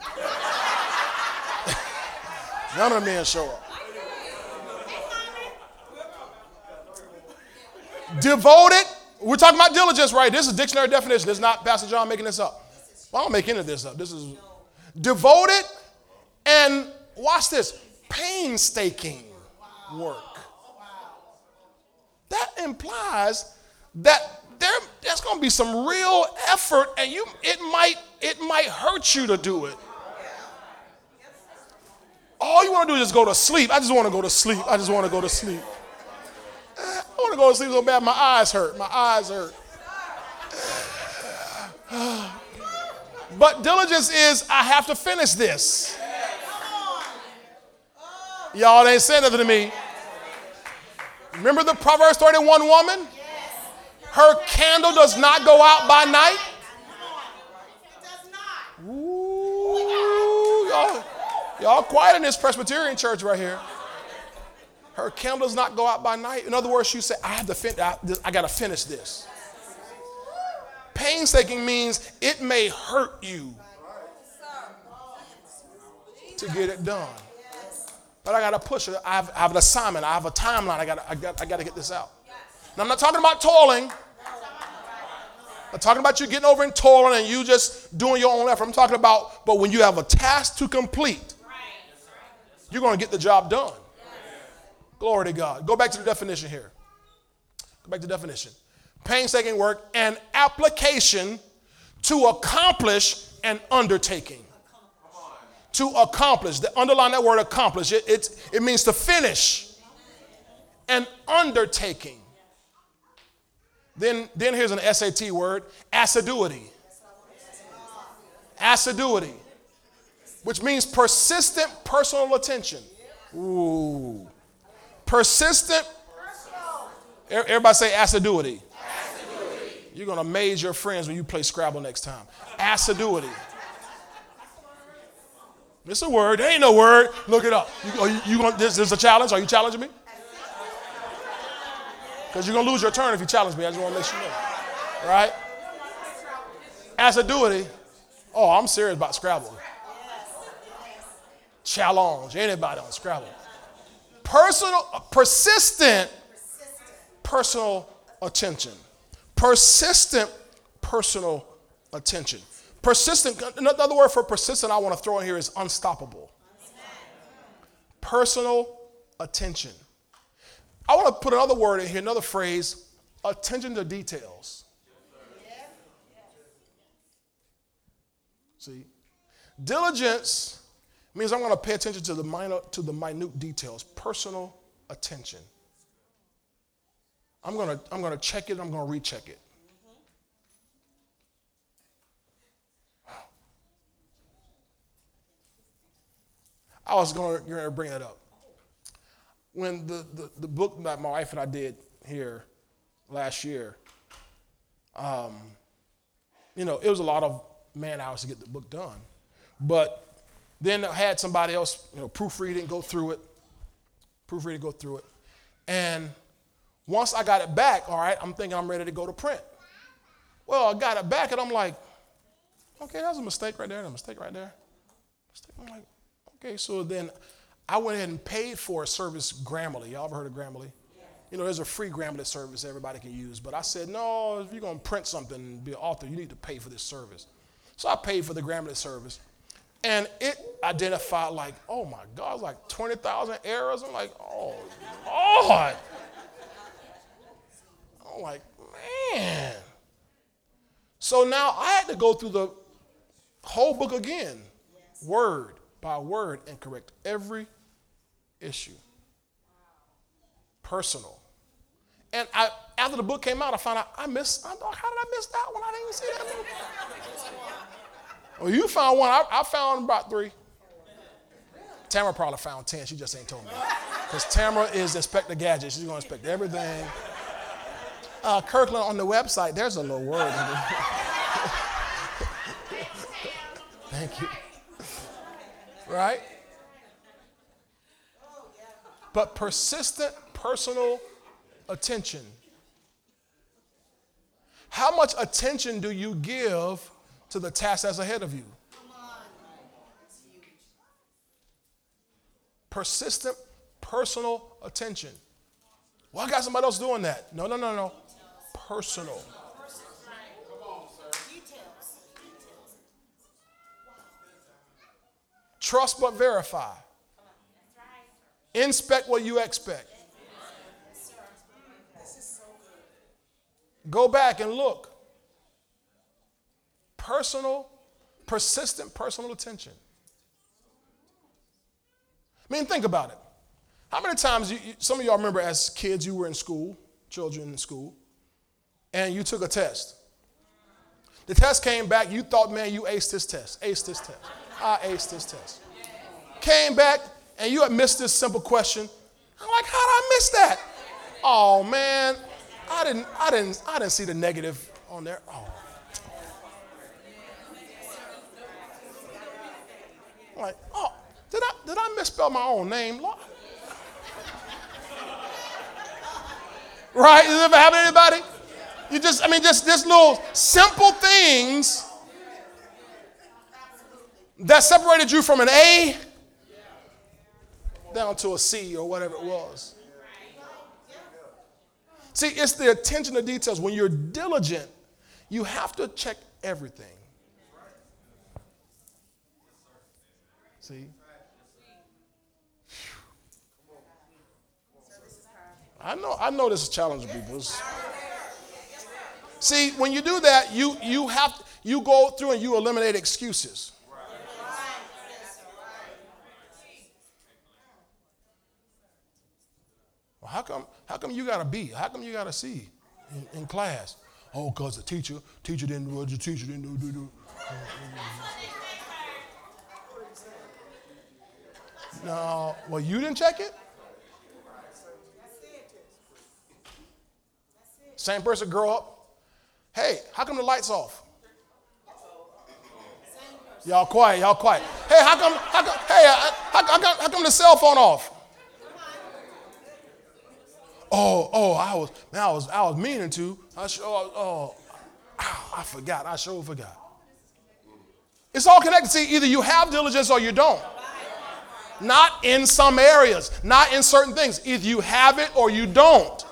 None of the men show up. Devoted. We're talking about diligence, right? This is dictionary definition. This is not Pastor John making this up. Well, I don't make any of this up. This is devoted and watch this painstaking work. That implies that there, there's going to be some real effort, and you it might it might hurt you to do it. All you want to do is just go to sleep. I just want to go to sleep. I just want to go to sleep. I want to go to sleep so bad my eyes hurt. My eyes hurt. But diligence is I have to finish this. Y'all ain't saying nothing to me. Remember the Proverbs 31 woman? Her candle does not go out by night. Ooh, y'all, y'all quiet in this Presbyterian church right here. Her candle does not go out by night. In other words, she said, I have to fin- I, I got to finish this. Painstaking means it may hurt you to get it done. But I got to push it. I have, I have, an assignment. I have a timeline. I got I got I got to get this out. Now, I'm not talking about toiling. I'm talking about you getting over and toiling and you just doing your own effort. I'm talking about, but when you have a task to complete, you're going to get the job done. Glory to God. Go back to the definition here. Go back to the definition. Painstaking work and application to accomplish an undertaking. To accomplish. The underline that word accomplish. It, it, it means to finish an undertaking. Then, then here's an SAT word assiduity. Assiduity, which means persistent personal attention. Ooh. Persistent. Everybody say assiduity. assiduity. You're going to amaze your friends when you play Scrabble next time. Assiduity. It's a word. There ain't no word. Look it up. You, you, you going, this, this is a challenge. Are you challenging me? Because you're going to lose your turn if you challenge me. I just want to let you know. Right? Assiduity. Oh, I'm serious about Scrabble. Challenge. Anybody on Scrabble. Personal, uh, persistent, personal attention. Persistent personal attention. Persistent, another word for persistent I want to throw in here is unstoppable. Personal attention. I want to put another word in here, another phrase attention to details. See? Diligence means I'm going to pay attention to the minor to the minute details, personal attention. I'm going to I'm going to check it, I'm going to recheck it. I was going to bring that up. When the, the, the, book that my wife and I did here last year, um, you know, it was a lot of man hours to get the book done. But then I had somebody else, you know, proofread it, go through it, proofread it, go through it. And once I got it back, all right, I'm thinking I'm ready to go to print. Well, I got it back and I'm like, okay, that was a mistake right there, and a mistake right there. Mistake. I'm like, Okay, so then I went ahead and paid for a service, Grammarly. Y'all ever heard of Grammarly? You know, there's a free Grammarly service everybody can use. But I said, no, if you're going to print something and be an author, you need to pay for this service. So I paid for the Grammarly service. And it identified like, oh my God, it's like 20,000 errors. I'm like, oh, Lord. I'm like, man. So now I had to go through the whole book again, word by word and correct every issue. Personal. And I, after the book came out, I found out I missed. I how did I miss that one? I didn't even see that one. well, you found one. I, I found about three. Tamara probably found 10. She just ain't told me. Because Tamara is Inspector Gadget. She's going to inspect everything. Uh, Kirkland on the website, there's a little word. Thank you right? But persistent personal attention. How much attention do you give to the task that's ahead of you? Persistent personal attention. Well, I got somebody else doing that. No, no, no, no. Personal. Trust but verify. Inspect what you expect. Go back and look. Personal, persistent personal attention. I mean, think about it. How many times, you, some of y'all remember as kids, you were in school, children in school, and you took a test. The test came back, you thought, man, you aced this test, aced this test. I aced this test. Came back and you had missed this simple question. I'm like, how did I miss that? Oh man, I didn't, I didn't, I didn't see the negative on there. Oh. I'm like, oh, did I did I misspell my own name? Right? Does it ever happen to anybody? You just, I mean, just this little simple things that separated you from an A down to a C or whatever it was. See, it's the attention to details. When you're diligent, you have to check everything. See? I know, I know this is challenging people. See, when you do that, you you have you go through and you eliminate excuses. Well, how come, how come you got a B? How come you got a C? in, in class? Oh, because the teacher, teacher didn't do the teacher didn't do, do, do. No, well, you didn't check it? Same person grow up. Hey, how come the lights off? Y'all quiet, y'all quiet. Hey, how come, how come, hey, how, how, come, how come the cell phone off? Oh, oh, I was, man, I was, I was meaning to. I sure, oh, oh, I forgot. I sure forgot. It's all connected. See, either you have diligence or you don't. Not in some areas, not in certain things. Either you have it or you don't.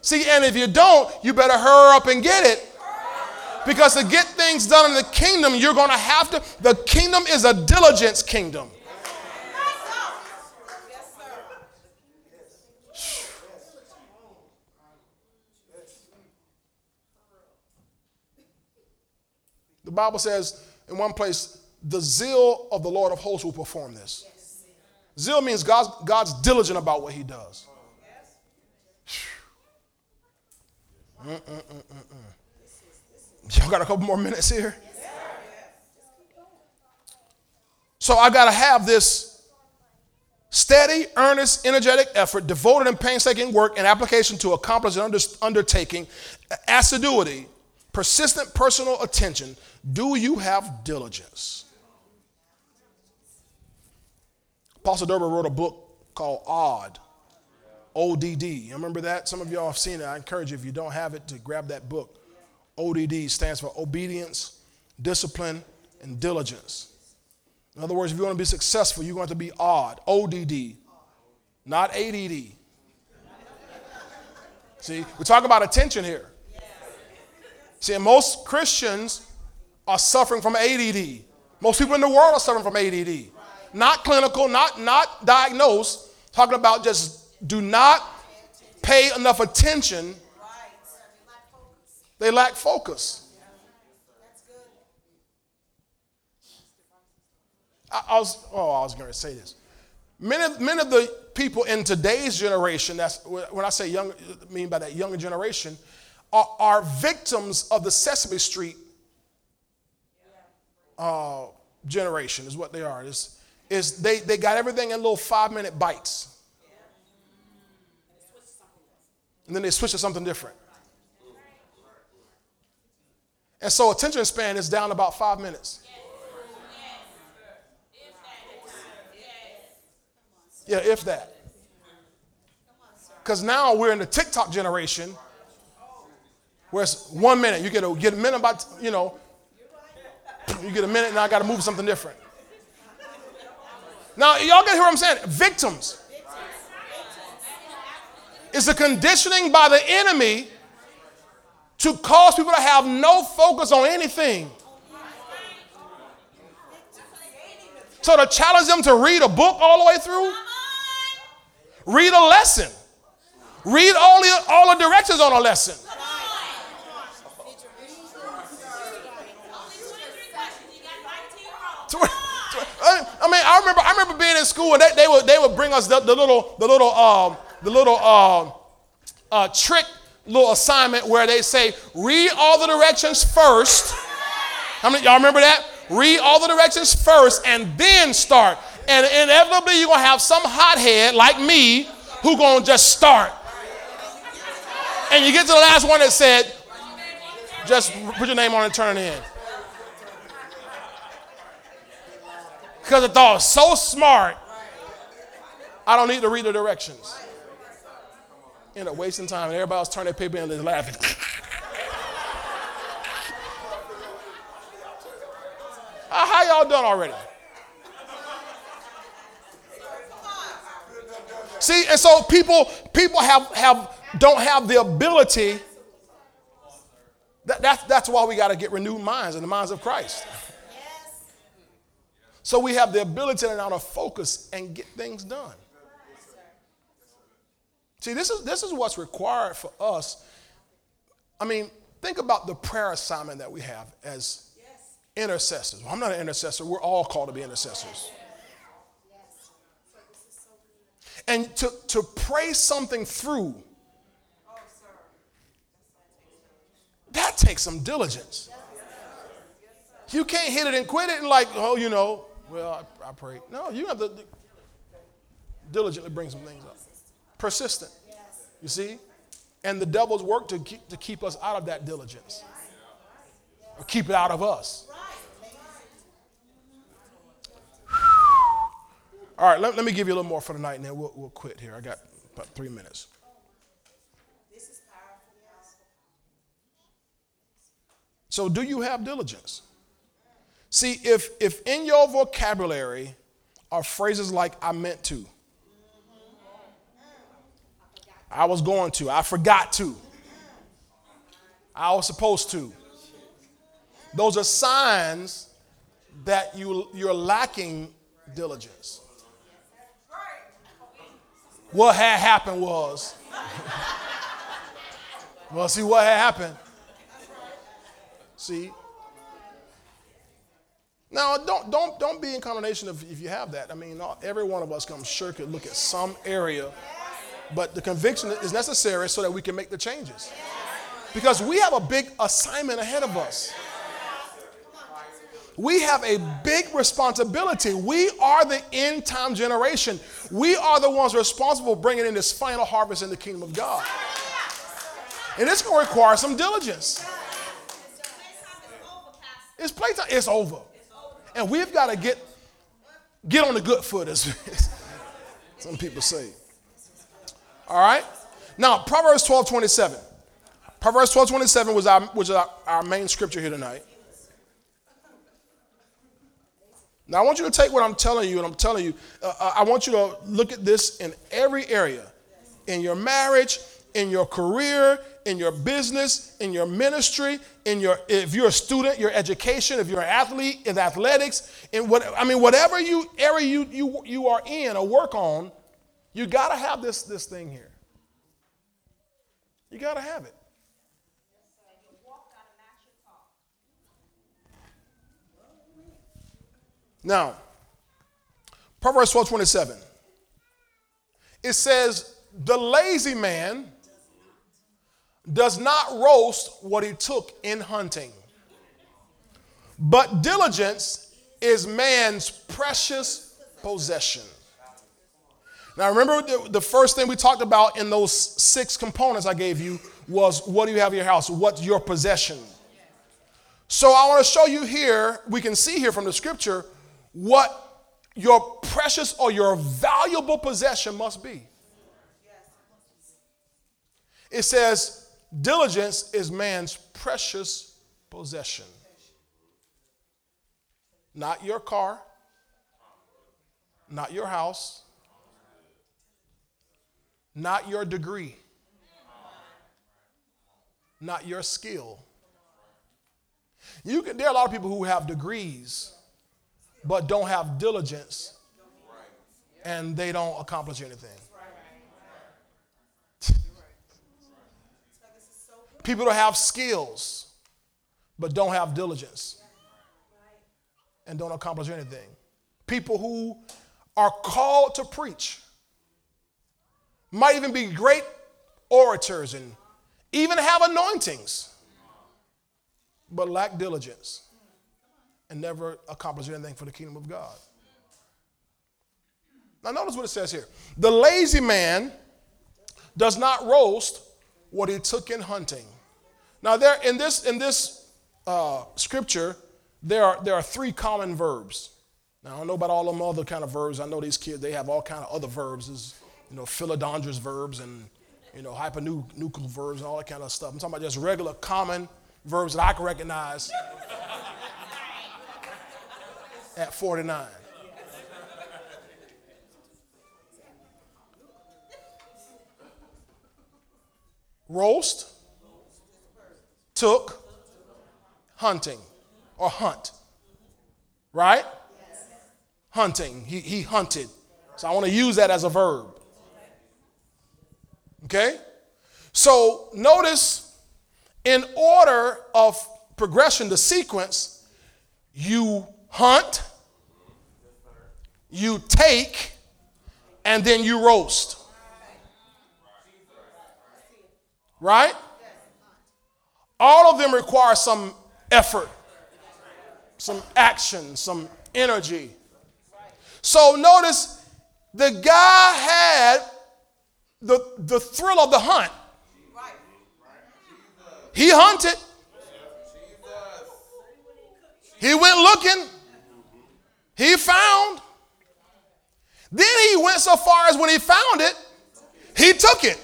See, and if you don't, you better hurry up and get it. Because to get things done in the kingdom, you're going to have to. The kingdom is a diligence kingdom. The Bible says in one place, the zeal of the Lord of hosts will perform this. Zeal means God's, God's diligent about what he does. Mm, mm, mm, Y'all got a couple more minutes here? So I got to have this steady, earnest, energetic effort, devoted and painstaking work and application to accomplish an undertaking, assiduity, persistent personal attention, do you have diligence? Apostle Durber wrote a book called Odd, ODD. You remember that? Some of y'all have seen it. I encourage you, if you don't have it, to grab that book. ODD stands for obedience, discipline, and diligence. In other words, if you want to be successful, you're going to be odd, ODD, not ADD. See, we're talking about attention here. See, most Christians are suffering from ADD. Most people in the world are suffering from ADD. Not clinical, not, not diagnosed, talking about just do not pay enough attention. They lack focus. I, I was, oh, I was going to say this. Many, many of the people in today's generation, that's when I say young, I mean by that younger generation, are, are victims of the Sesame Street uh, generation, is what they are. Is, is they, they got everything in little five minute bites. And then they switch to something different. And so attention span is down about five minutes. Yeah, if that. Because now we're in the TikTok generation where it's one minute. You get a, get a minute about, you know, you get a minute and I got to move something different. Now, y'all get hear what I'm saying? Victims. It's a conditioning by the enemy to cause people to have no focus on anything. So to challenge them to read a book all the way through, read a lesson, read all the, all the directions on a lesson. I mean, I remember, I remember being in school and they, they would, they would bring us the, the little, the little, um, the little uh, uh, trick, little assignment where they say, read all the directions first. How many y'all remember that? Read all the directions first and then start. And inevitably, you're gonna have some hothead like me who gonna just start. And you get to the last one that said, just put your name on and turn it in. Because I thought so smart, I don't need to read the directions. End up wasting time, and everybody turning their paper in and laughing. How y'all done already? See, and so people people have have don't have the ability. That, that's, that's why we got to get renewed minds in the minds of Christ. So we have the ability to now to focus and get things done. See, this is, this is what's required for us. I mean, think about the prayer assignment that we have as intercessors. Well, I'm not an intercessor. We're all called to be intercessors. And to, to pray something through that takes some diligence. You can't hit it and quit it and like, oh, you know, well, I, I prayed. No, you have to diligently bring some things up. Persistent. You see? And the devil's work to keep, to keep us out of that diligence. Or keep it out of us. All right, let, let me give you a little more for tonight and then we'll, we'll quit here. I got about three minutes. So, do you have diligence? See, if, if in your vocabulary are phrases like I meant to, I was going to, I forgot to, I was supposed to, those are signs that you, you're lacking diligence. What had happened was, well, see, what had happened See? Now, don't, don't, don't be in condemnation if, if you have that. I mean, not, every one of us come sure could look at some area, but the conviction is necessary so that we can make the changes. Because we have a big assignment ahead of us. We have a big responsibility. We are the end time generation. We are the ones responsible for bringing in this final harvest in the kingdom of God. And it's going to require some diligence. It's playtime. It's over. And we've got to get get on the good foot, as some people say. All right? Now, Proverbs 12 27. Proverbs 12 27 was our, was our, our main scripture here tonight. Now, I want you to take what I'm telling you, and I'm telling you, uh, uh I want you to look at this in every area in your marriage, in your career, in your business, in your ministry, in your if you're a student, your education, if you're an athlete, in athletics, in what I mean, whatever you area you you you are in or work on, you got to have this this thing here. You got to have it. Now, Proverbs 12 27. It says, The lazy man does not roast what he took in hunting. But diligence is man's precious possession. Now, remember the, the, first thing we talked about in those six components I gave you was what do you have in your house? What's your possession? So, I want to show you here, we can see here from the scripture what your precious or your valuable possession must be. It says, Diligence is man's precious possession. Not your car, not your house, not your degree, not your skill. You can, there are a lot of people who have degrees but don't have diligence and they don't accomplish anything. People who have skills but don't have diligence and don't accomplish anything. People who are called to preach might even be great orators and even have anointings but lack diligence and never accomplish anything for the kingdom of God. Now, notice what it says here the lazy man does not roast what he took in hunting. Now, there in this in this uh, scripture, there are there are three common verbs. Now, I don't know about all them other kind of verbs. I know these kids they have all kind of other verbs, as you know, philodendrous verbs and you know hypernuclear verbs and all that kind of stuff. I'm talking about just regular common verbs that I can recognize at 49. Roast took hunting or hunt. Right? Hunting. He, he hunted. So I want to use that as a verb. Okay? So notice in order of progression, the sequence, you hunt, you take, and then you roast. Right? All of them require some effort, some action, some energy. So notice the guy had the, the thrill of the hunt. He hunted. He went looking. He found. Then he went so far as when he found it, he took it.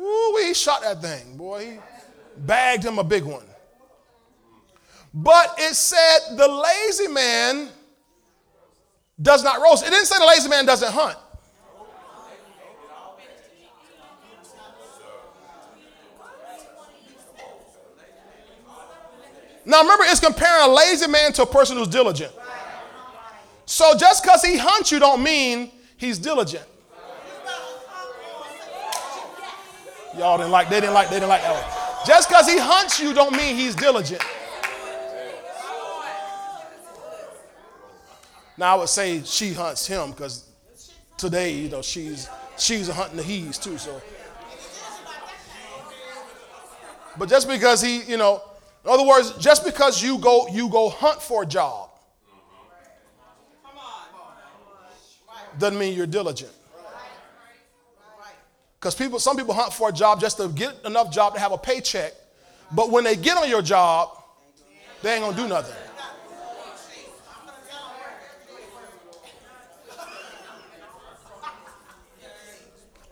Ooh, he shot that thing, boy. He bagged him a big one. But it said the lazy man does not roast. It didn't say the lazy man doesn't hunt. Now remember, it's comparing a lazy man to a person who's diligent. So just because he hunts you don't mean he's diligent. Y'all didn't like, they didn't like, they didn't like that one. Just because he hunts you don't mean he's diligent. Now I would say she hunts him because today, you know, she's she's hunting the he's too. So, but just because he, you know, in other words, just because you go you go hunt for a job uh-huh. doesn't mean you're diligent. Because people, some people hunt for a job just to get enough job to have a paycheck, but when they get on your job, they ain't gonna do nothing.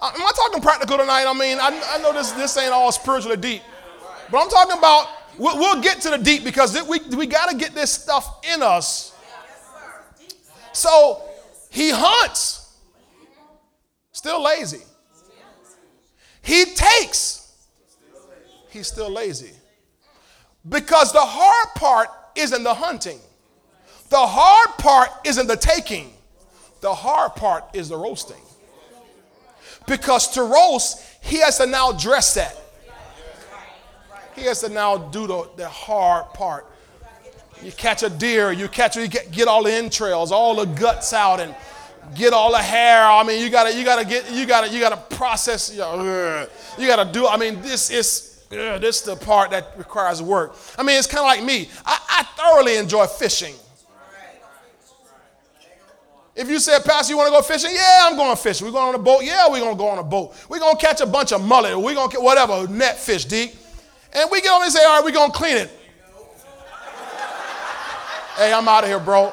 Am I talking practical tonight? I mean, I, I know this, this ain't all spiritually deep, but I'm talking about, we'll, we'll get to the deep because we, we got to get this stuff in us. So he hunts, still lazy. He takes, he's still lazy. Because the hard part isn't the hunting, the hard part isn't the taking, the hard part is the roasting. Because to roast, he has to now dress that. He has to now do the, the hard part. You catch a deer, you catch you get, get all the entrails, all the guts out, and get all the hair. I mean, you gotta, you gotta get, you gotta, you gotta process. You, you gotta do. I mean, this is this is the part that requires work. I mean, it's kind of like me. I, I thoroughly enjoy fishing. If you said, Pastor, you want to go fishing? Yeah, I'm going fishing. We're going on a boat? Yeah, we're going to go on a boat. We're going to catch a bunch of mullet. We're going to get whatever, net fish, deep. And we get on and say, all right, we're going to clean it. hey, I'm out of here, bro.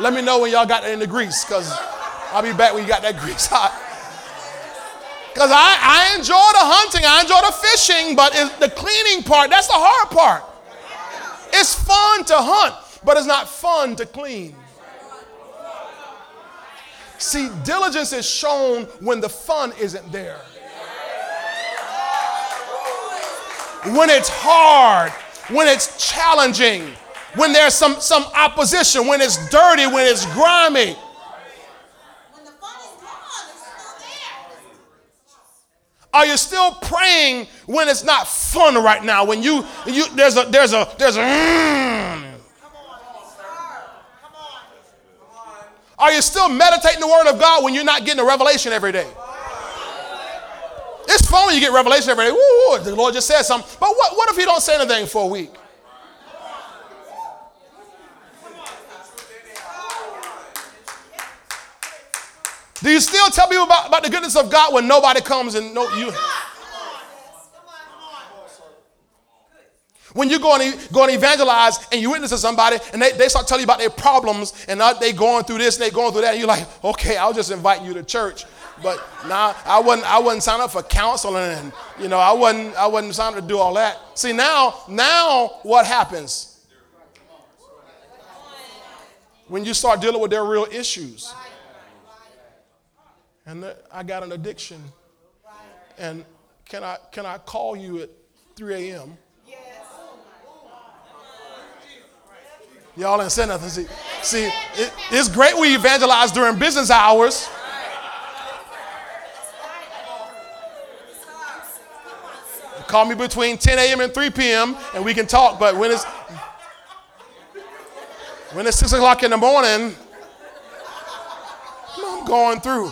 Let me know when y'all got that in the grease, because I'll be back when you got that grease hot. Because I, I enjoy the hunting, I enjoy the fishing, but the cleaning part, that's the hard part. It's fun to hunt, but it's not fun to clean. See, diligence is shown when the fun isn't there. When it's hard, when it's challenging, when there's some, some opposition, when it's dirty, when it's grimy. Are you still praying when it's not fun right now? When you, you there's a there's a there's a mm, Are you still meditating the word of God when you're not getting a revelation every day? It's fun when you get revelation every day. Woo, the Lord just said something. But what, what if he don't say anything for a week? Do you still tell people about, about the goodness of God when nobody comes and no you? When you go and, go and evangelize and you witness to somebody and they, they start telling you about their problems and they going through this and they going through that, and you're like, okay, I'll just invite you to church. But now nah, I wasn't I wasn't signed up for counseling and you know I wasn't I wasn't signed up to do all that. See now now what happens? When you start dealing with their real issues. And I got an addiction. And can I can I call you at 3 a.m.? Yes. Y'all didn't say nothing. See, see it, it's great we evangelize during business hours. Call me between 10 a.m. and 3 p.m. and we can talk. But when it's when it's 6 o'clock in the morning, I'm going through.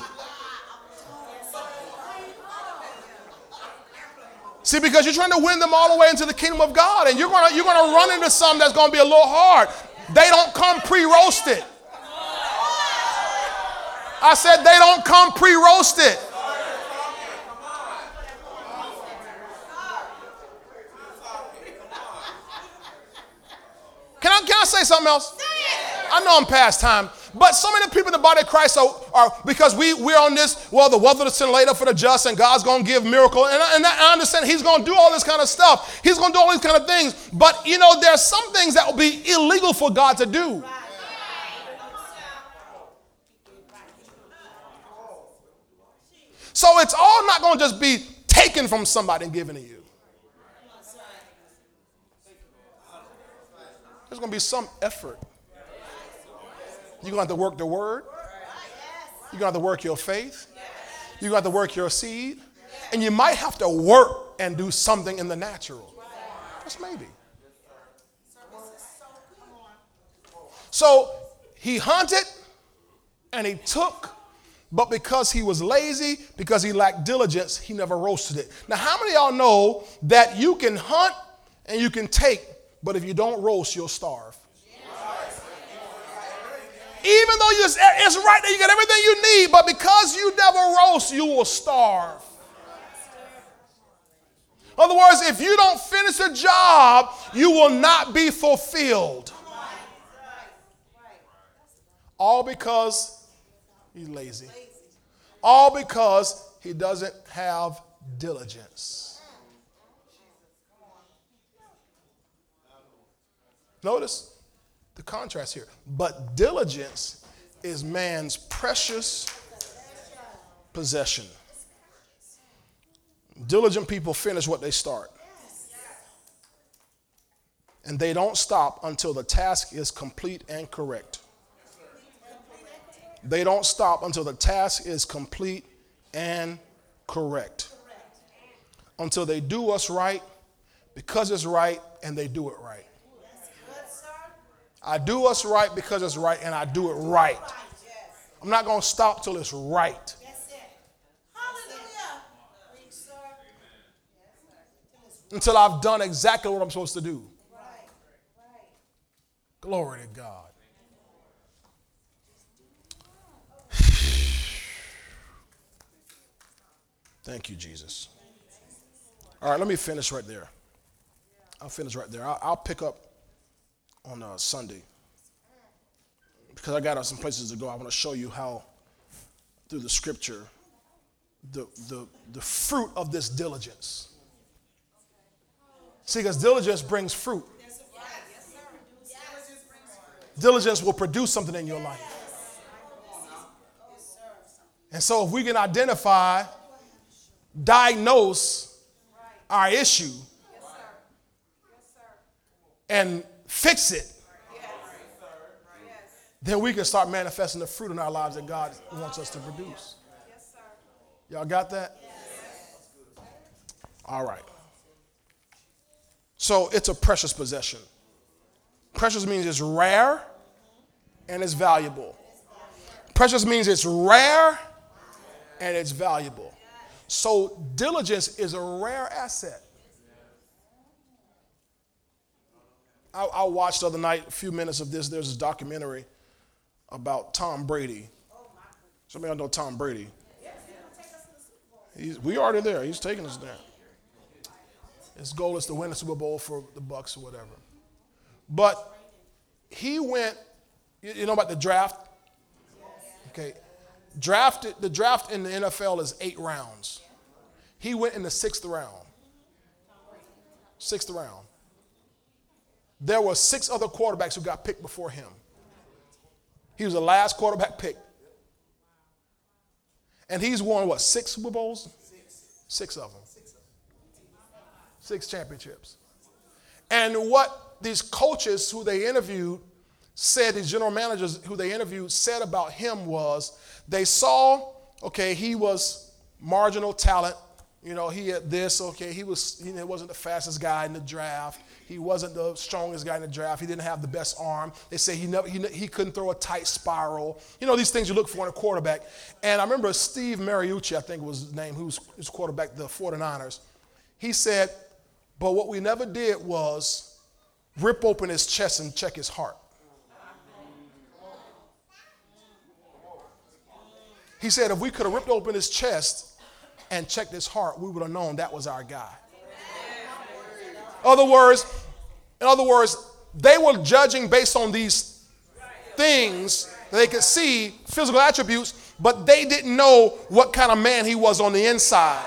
See, because you're trying to win them all the way into the kingdom of God, and you're gonna you're gonna run into something that's gonna be a little hard. They don't come pre-roasted. I said they don't come pre-roasted. Can I, can I say something else? I know I'm past time, but so many people in the body of Christ are, are because we, we're on this, well, the wealth of the sin laid up for the just, and God's going to give miracle. And, I, and I understand He's going to do all this kind of stuff. He's going to do all these kind of things. But, you know, there's some things that will be illegal for God to do. So it's all not going to just be taken from somebody and given to you. There's going to be some effort. You're going to have to work the word. You're going to have to work your faith. You're going to have to work your seed. And you might have to work and do something in the natural. Just maybe. So he hunted and he took, but because he was lazy, because he lacked diligence, he never roasted it. Now, how many y'all know that you can hunt and you can take, but if you don't roast, you'll starve? Even though it's right there, you got everything you need, but because you never roast, you will starve. In other words, if you don't finish a job, you will not be fulfilled. All because he's lazy. All because he doesn't have diligence. Notice the contrast here. But diligence is man's precious possession. Diligent people finish what they start. And they don't stop until the task is complete and correct. They don't stop until the task is complete and correct. Until they do what's right because it's right and they do it right. I do what's right because it's right and I do it right. I'm not going to stop till it's right. Until I've done exactly what I'm supposed to do. Glory to God. Thank you, Jesus. All right, let me finish right there. I'll finish right there. I'll, I'll pick up on uh, Sunday because I got some places to go. I want to show you how, through the scripture, the, the, the fruit of this diligence. See, because diligence brings fruit. Diligence will produce something in your life. And so, if we can identify, diagnose our issue, and fix it, then we can start manifesting the fruit in our lives that God wants us to produce. Y'all got that? All right. So it's a precious possession. Precious means it's rare and it's valuable. Precious means it's rare and it's valuable. So diligence is a rare asset. I, I watched the other night a few minutes of this. There's this documentary about Tom Brady. Some of y'all know Tom Brady. He's, we already there. He's taking us there. His goal is to win the Super Bowl for the Bucs or whatever. But he went. You know about the draft? Okay, drafted. The draft in the NFL is eight rounds. He went in the sixth round. Sixth round. There were six other quarterbacks who got picked before him. He was the last quarterback picked. And he's won what, six Super Bowls? Six of them. Six championships. And what these coaches who they interviewed said, these general managers who they interviewed said about him was they saw, okay, he was marginal talent. You know, he had this, okay, he was he wasn't the fastest guy in the draft. He wasn't the strongest guy in the draft. He didn't have the best arm. They say he, never, he, he couldn't throw a tight spiral. You know, these things you look for in a quarterback. And I remember Steve Mariucci, I think was his name, who was his quarterback, the 49ers. He said, But what we never did was rip open his chest and check his heart. He said, If we could have ripped open his chest and checked his heart, we would have known that was our guy. Other words, in other words, they were judging based on these things they could see, physical attributes, but they didn't know what kind of man he was on the inside.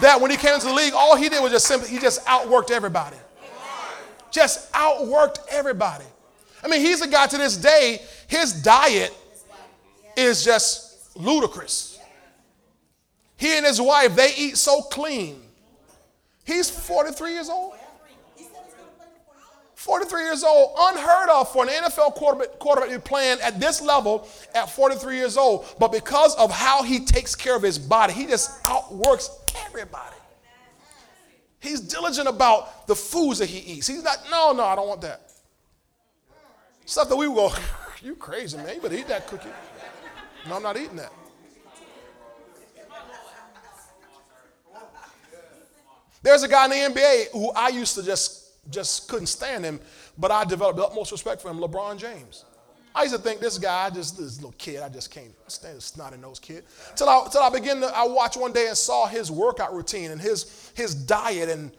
That when he came into the league, all he did was just simply, he just outworked everybody. Just outworked everybody. I mean, he's a guy to this day, his diet is just ludicrous. He and his wife, they eat so clean. He's 43 years old. 43 years old, unheard of for an NFL quarterback, quarterback to be playing at this level at 43 years old. But because of how he takes care of his body, he just outworks everybody. He's diligent about the foods that he eats. He's not, no, no, I don't want that. Stuff that we will go, you crazy, man. You better eat that cookie. No, I'm not eating that. There's a guy in the NBA who I used to just just couldn't stand him, but I developed the utmost respect for him, LeBron James. I used to think this guy, just this little kid, I just can't stand this snotty nose kid. Till I, till I began to, I watched one day and saw his workout routine and his, his diet and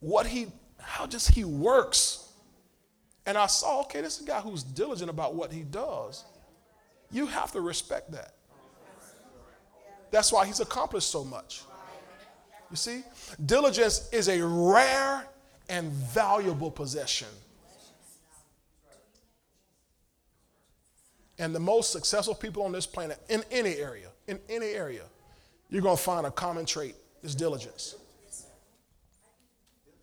what he, how just he works. And I saw, okay, this is a guy who's diligent about what he does. You have to respect that. That's why he's accomplished so much. You see, diligence is a rare and valuable possession. And the most successful people on this planet, in any area, in any area, you're going to find a common trait is diligence.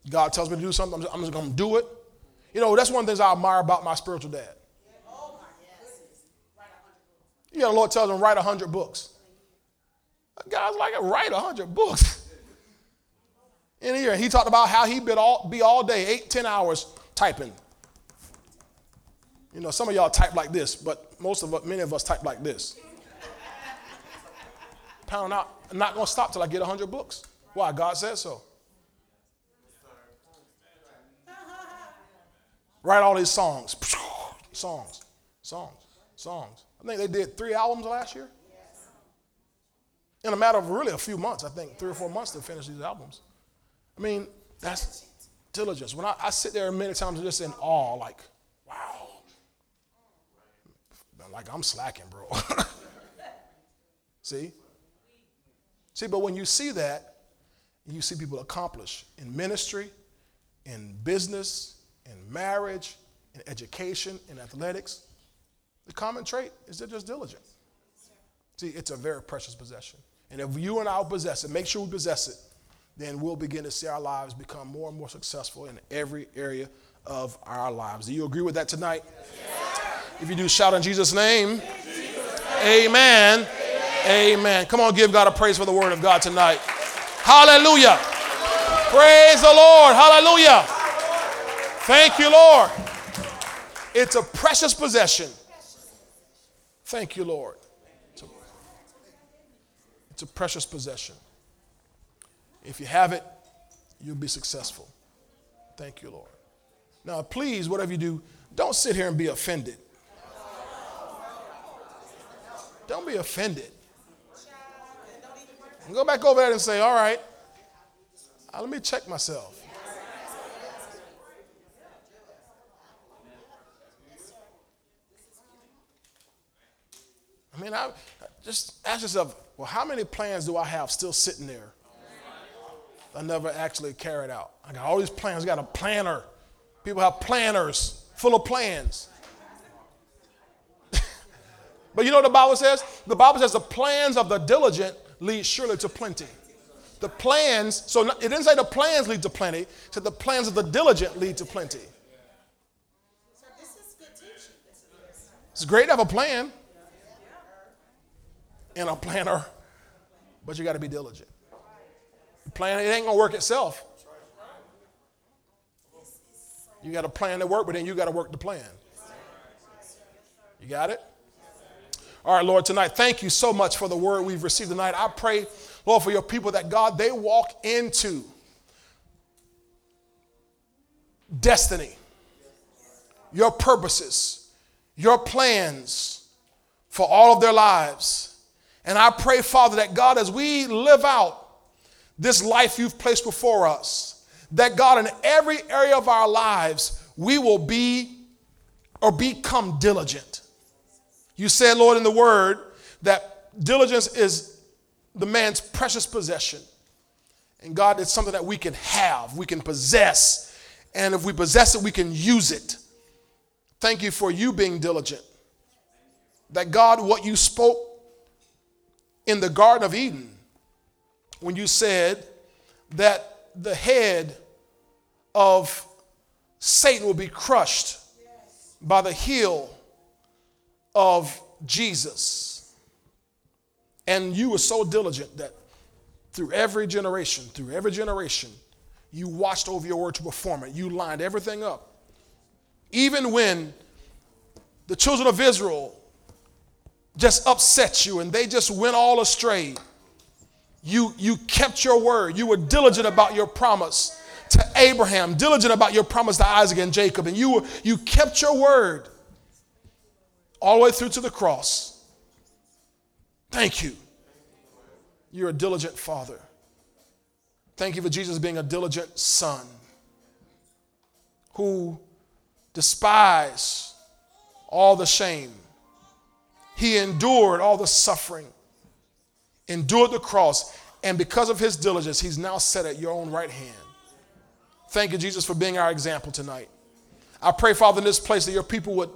God tells me to do something, I'm just going to do it. You know, that's one of the things I admire about my spiritual dad. Yeah, the Lord tells him, write 100 books. God's like, write 100 books. in here. He talked about how he'd be all, be all day, eight, ten hours typing. You know, some of y'all type like this, but most of many of us type like this. Pound out. I'm not going to stop till I get 100 books. Why? God said so. Write all these songs. Songs, songs, songs. I think they did three albums last year. In a matter of really a few months, I think three or four months to finish these albums. I mean, that's diligence. When I, I sit there many times just in awe, like, wow. Like I'm slacking, bro. see? See, but when you see that, you see people accomplish in ministry, in business, in marriage, in education, in athletics. The common trait is they're just diligent. See, it's a very precious possession. And if you and I possess it, make sure we possess it then we'll begin to see our lives become more and more successful in every area of our lives. Do you agree with that tonight? Yes. If you do, shout in Jesus' name. Jesus Amen. Amen. Amen. Come on, give God a praise for the word of God tonight. Hallelujah. Praise the Lord. Hallelujah. Thank you, Lord. It's a precious possession. Thank you, Lord. It's a, it's a precious possession. If you have it, you'll be successful. Thank you, Lord. Now, please, whatever you do, don't sit here and be offended. Don't be offended. Go back over there and say, all right, uh, let me check myself. I mean, I just ask yourself, well, how many plans do I have still sitting there I never actually carried out. I got all these plans. I got a planner. People have planners full of plans. but you know what the Bible says? The Bible says the plans of the diligent lead surely to plenty. The plans, so it didn't say the plans lead to plenty, it said the plans of the diligent lead to plenty. It's great to have a plan and a planner, but you got to be diligent plan, it ain't gonna work itself. You got to plan to work, but then you got to work the plan. You got it? All right, Lord, tonight, thank you so much for the word we've received tonight. I pray, Lord, for your people that God, they walk into destiny, your purposes, your plans for all of their lives. And I pray, Father, that God, as we live out this life you've placed before us, that God, in every area of our lives, we will be or become diligent. You said, Lord, in the word that diligence is the man's precious possession. And God, it's something that we can have, we can possess. And if we possess it, we can use it. Thank you for you being diligent. That God, what you spoke in the Garden of Eden, when you said that the head of Satan will be crushed by the heel of Jesus. And you were so diligent that through every generation, through every generation, you watched over your word to perform it. You lined everything up. Even when the children of Israel just upset you and they just went all astray, you, you kept your word. You were diligent about your promise to Abraham, diligent about your promise to Isaac and Jacob, and you, you kept your word all the way through to the cross. Thank you. You're a diligent father. Thank you for Jesus being a diligent son who despised all the shame. He endured all the suffering, endured the cross, and because of his diligence, he's now set at your own right hand. Thank you, Jesus, for being our example tonight. I pray, Father, in this place that your people would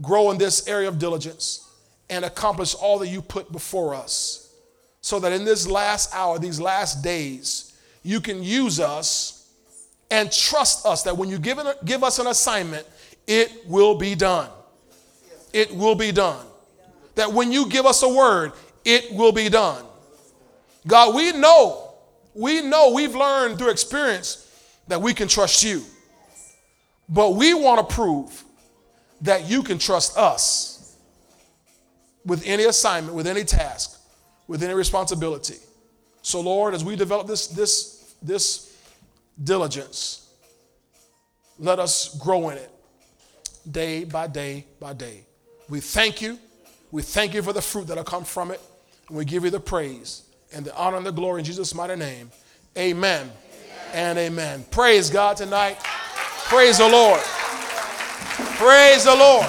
grow in this area of diligence and accomplish all that you put before us. So that in this last hour, these last days, you can use us and trust us that when you give, give us an assignment, it will be done. It will be done. That when you give us a word, it will be done. God, we know, we know, we've learned through experience that we can trust you. But we want to prove that you can trust us with any assignment, with any task, with any responsibility. So, Lord, as we develop this, this, this diligence, let us grow in it day by day by day. We thank you. We thank you for the fruit that'll come from it. And we give you the praise and the honor and the glory in Jesus' mighty name. Amen, amen. and amen. Praise God tonight. Praise the Lord. Praise the Lord.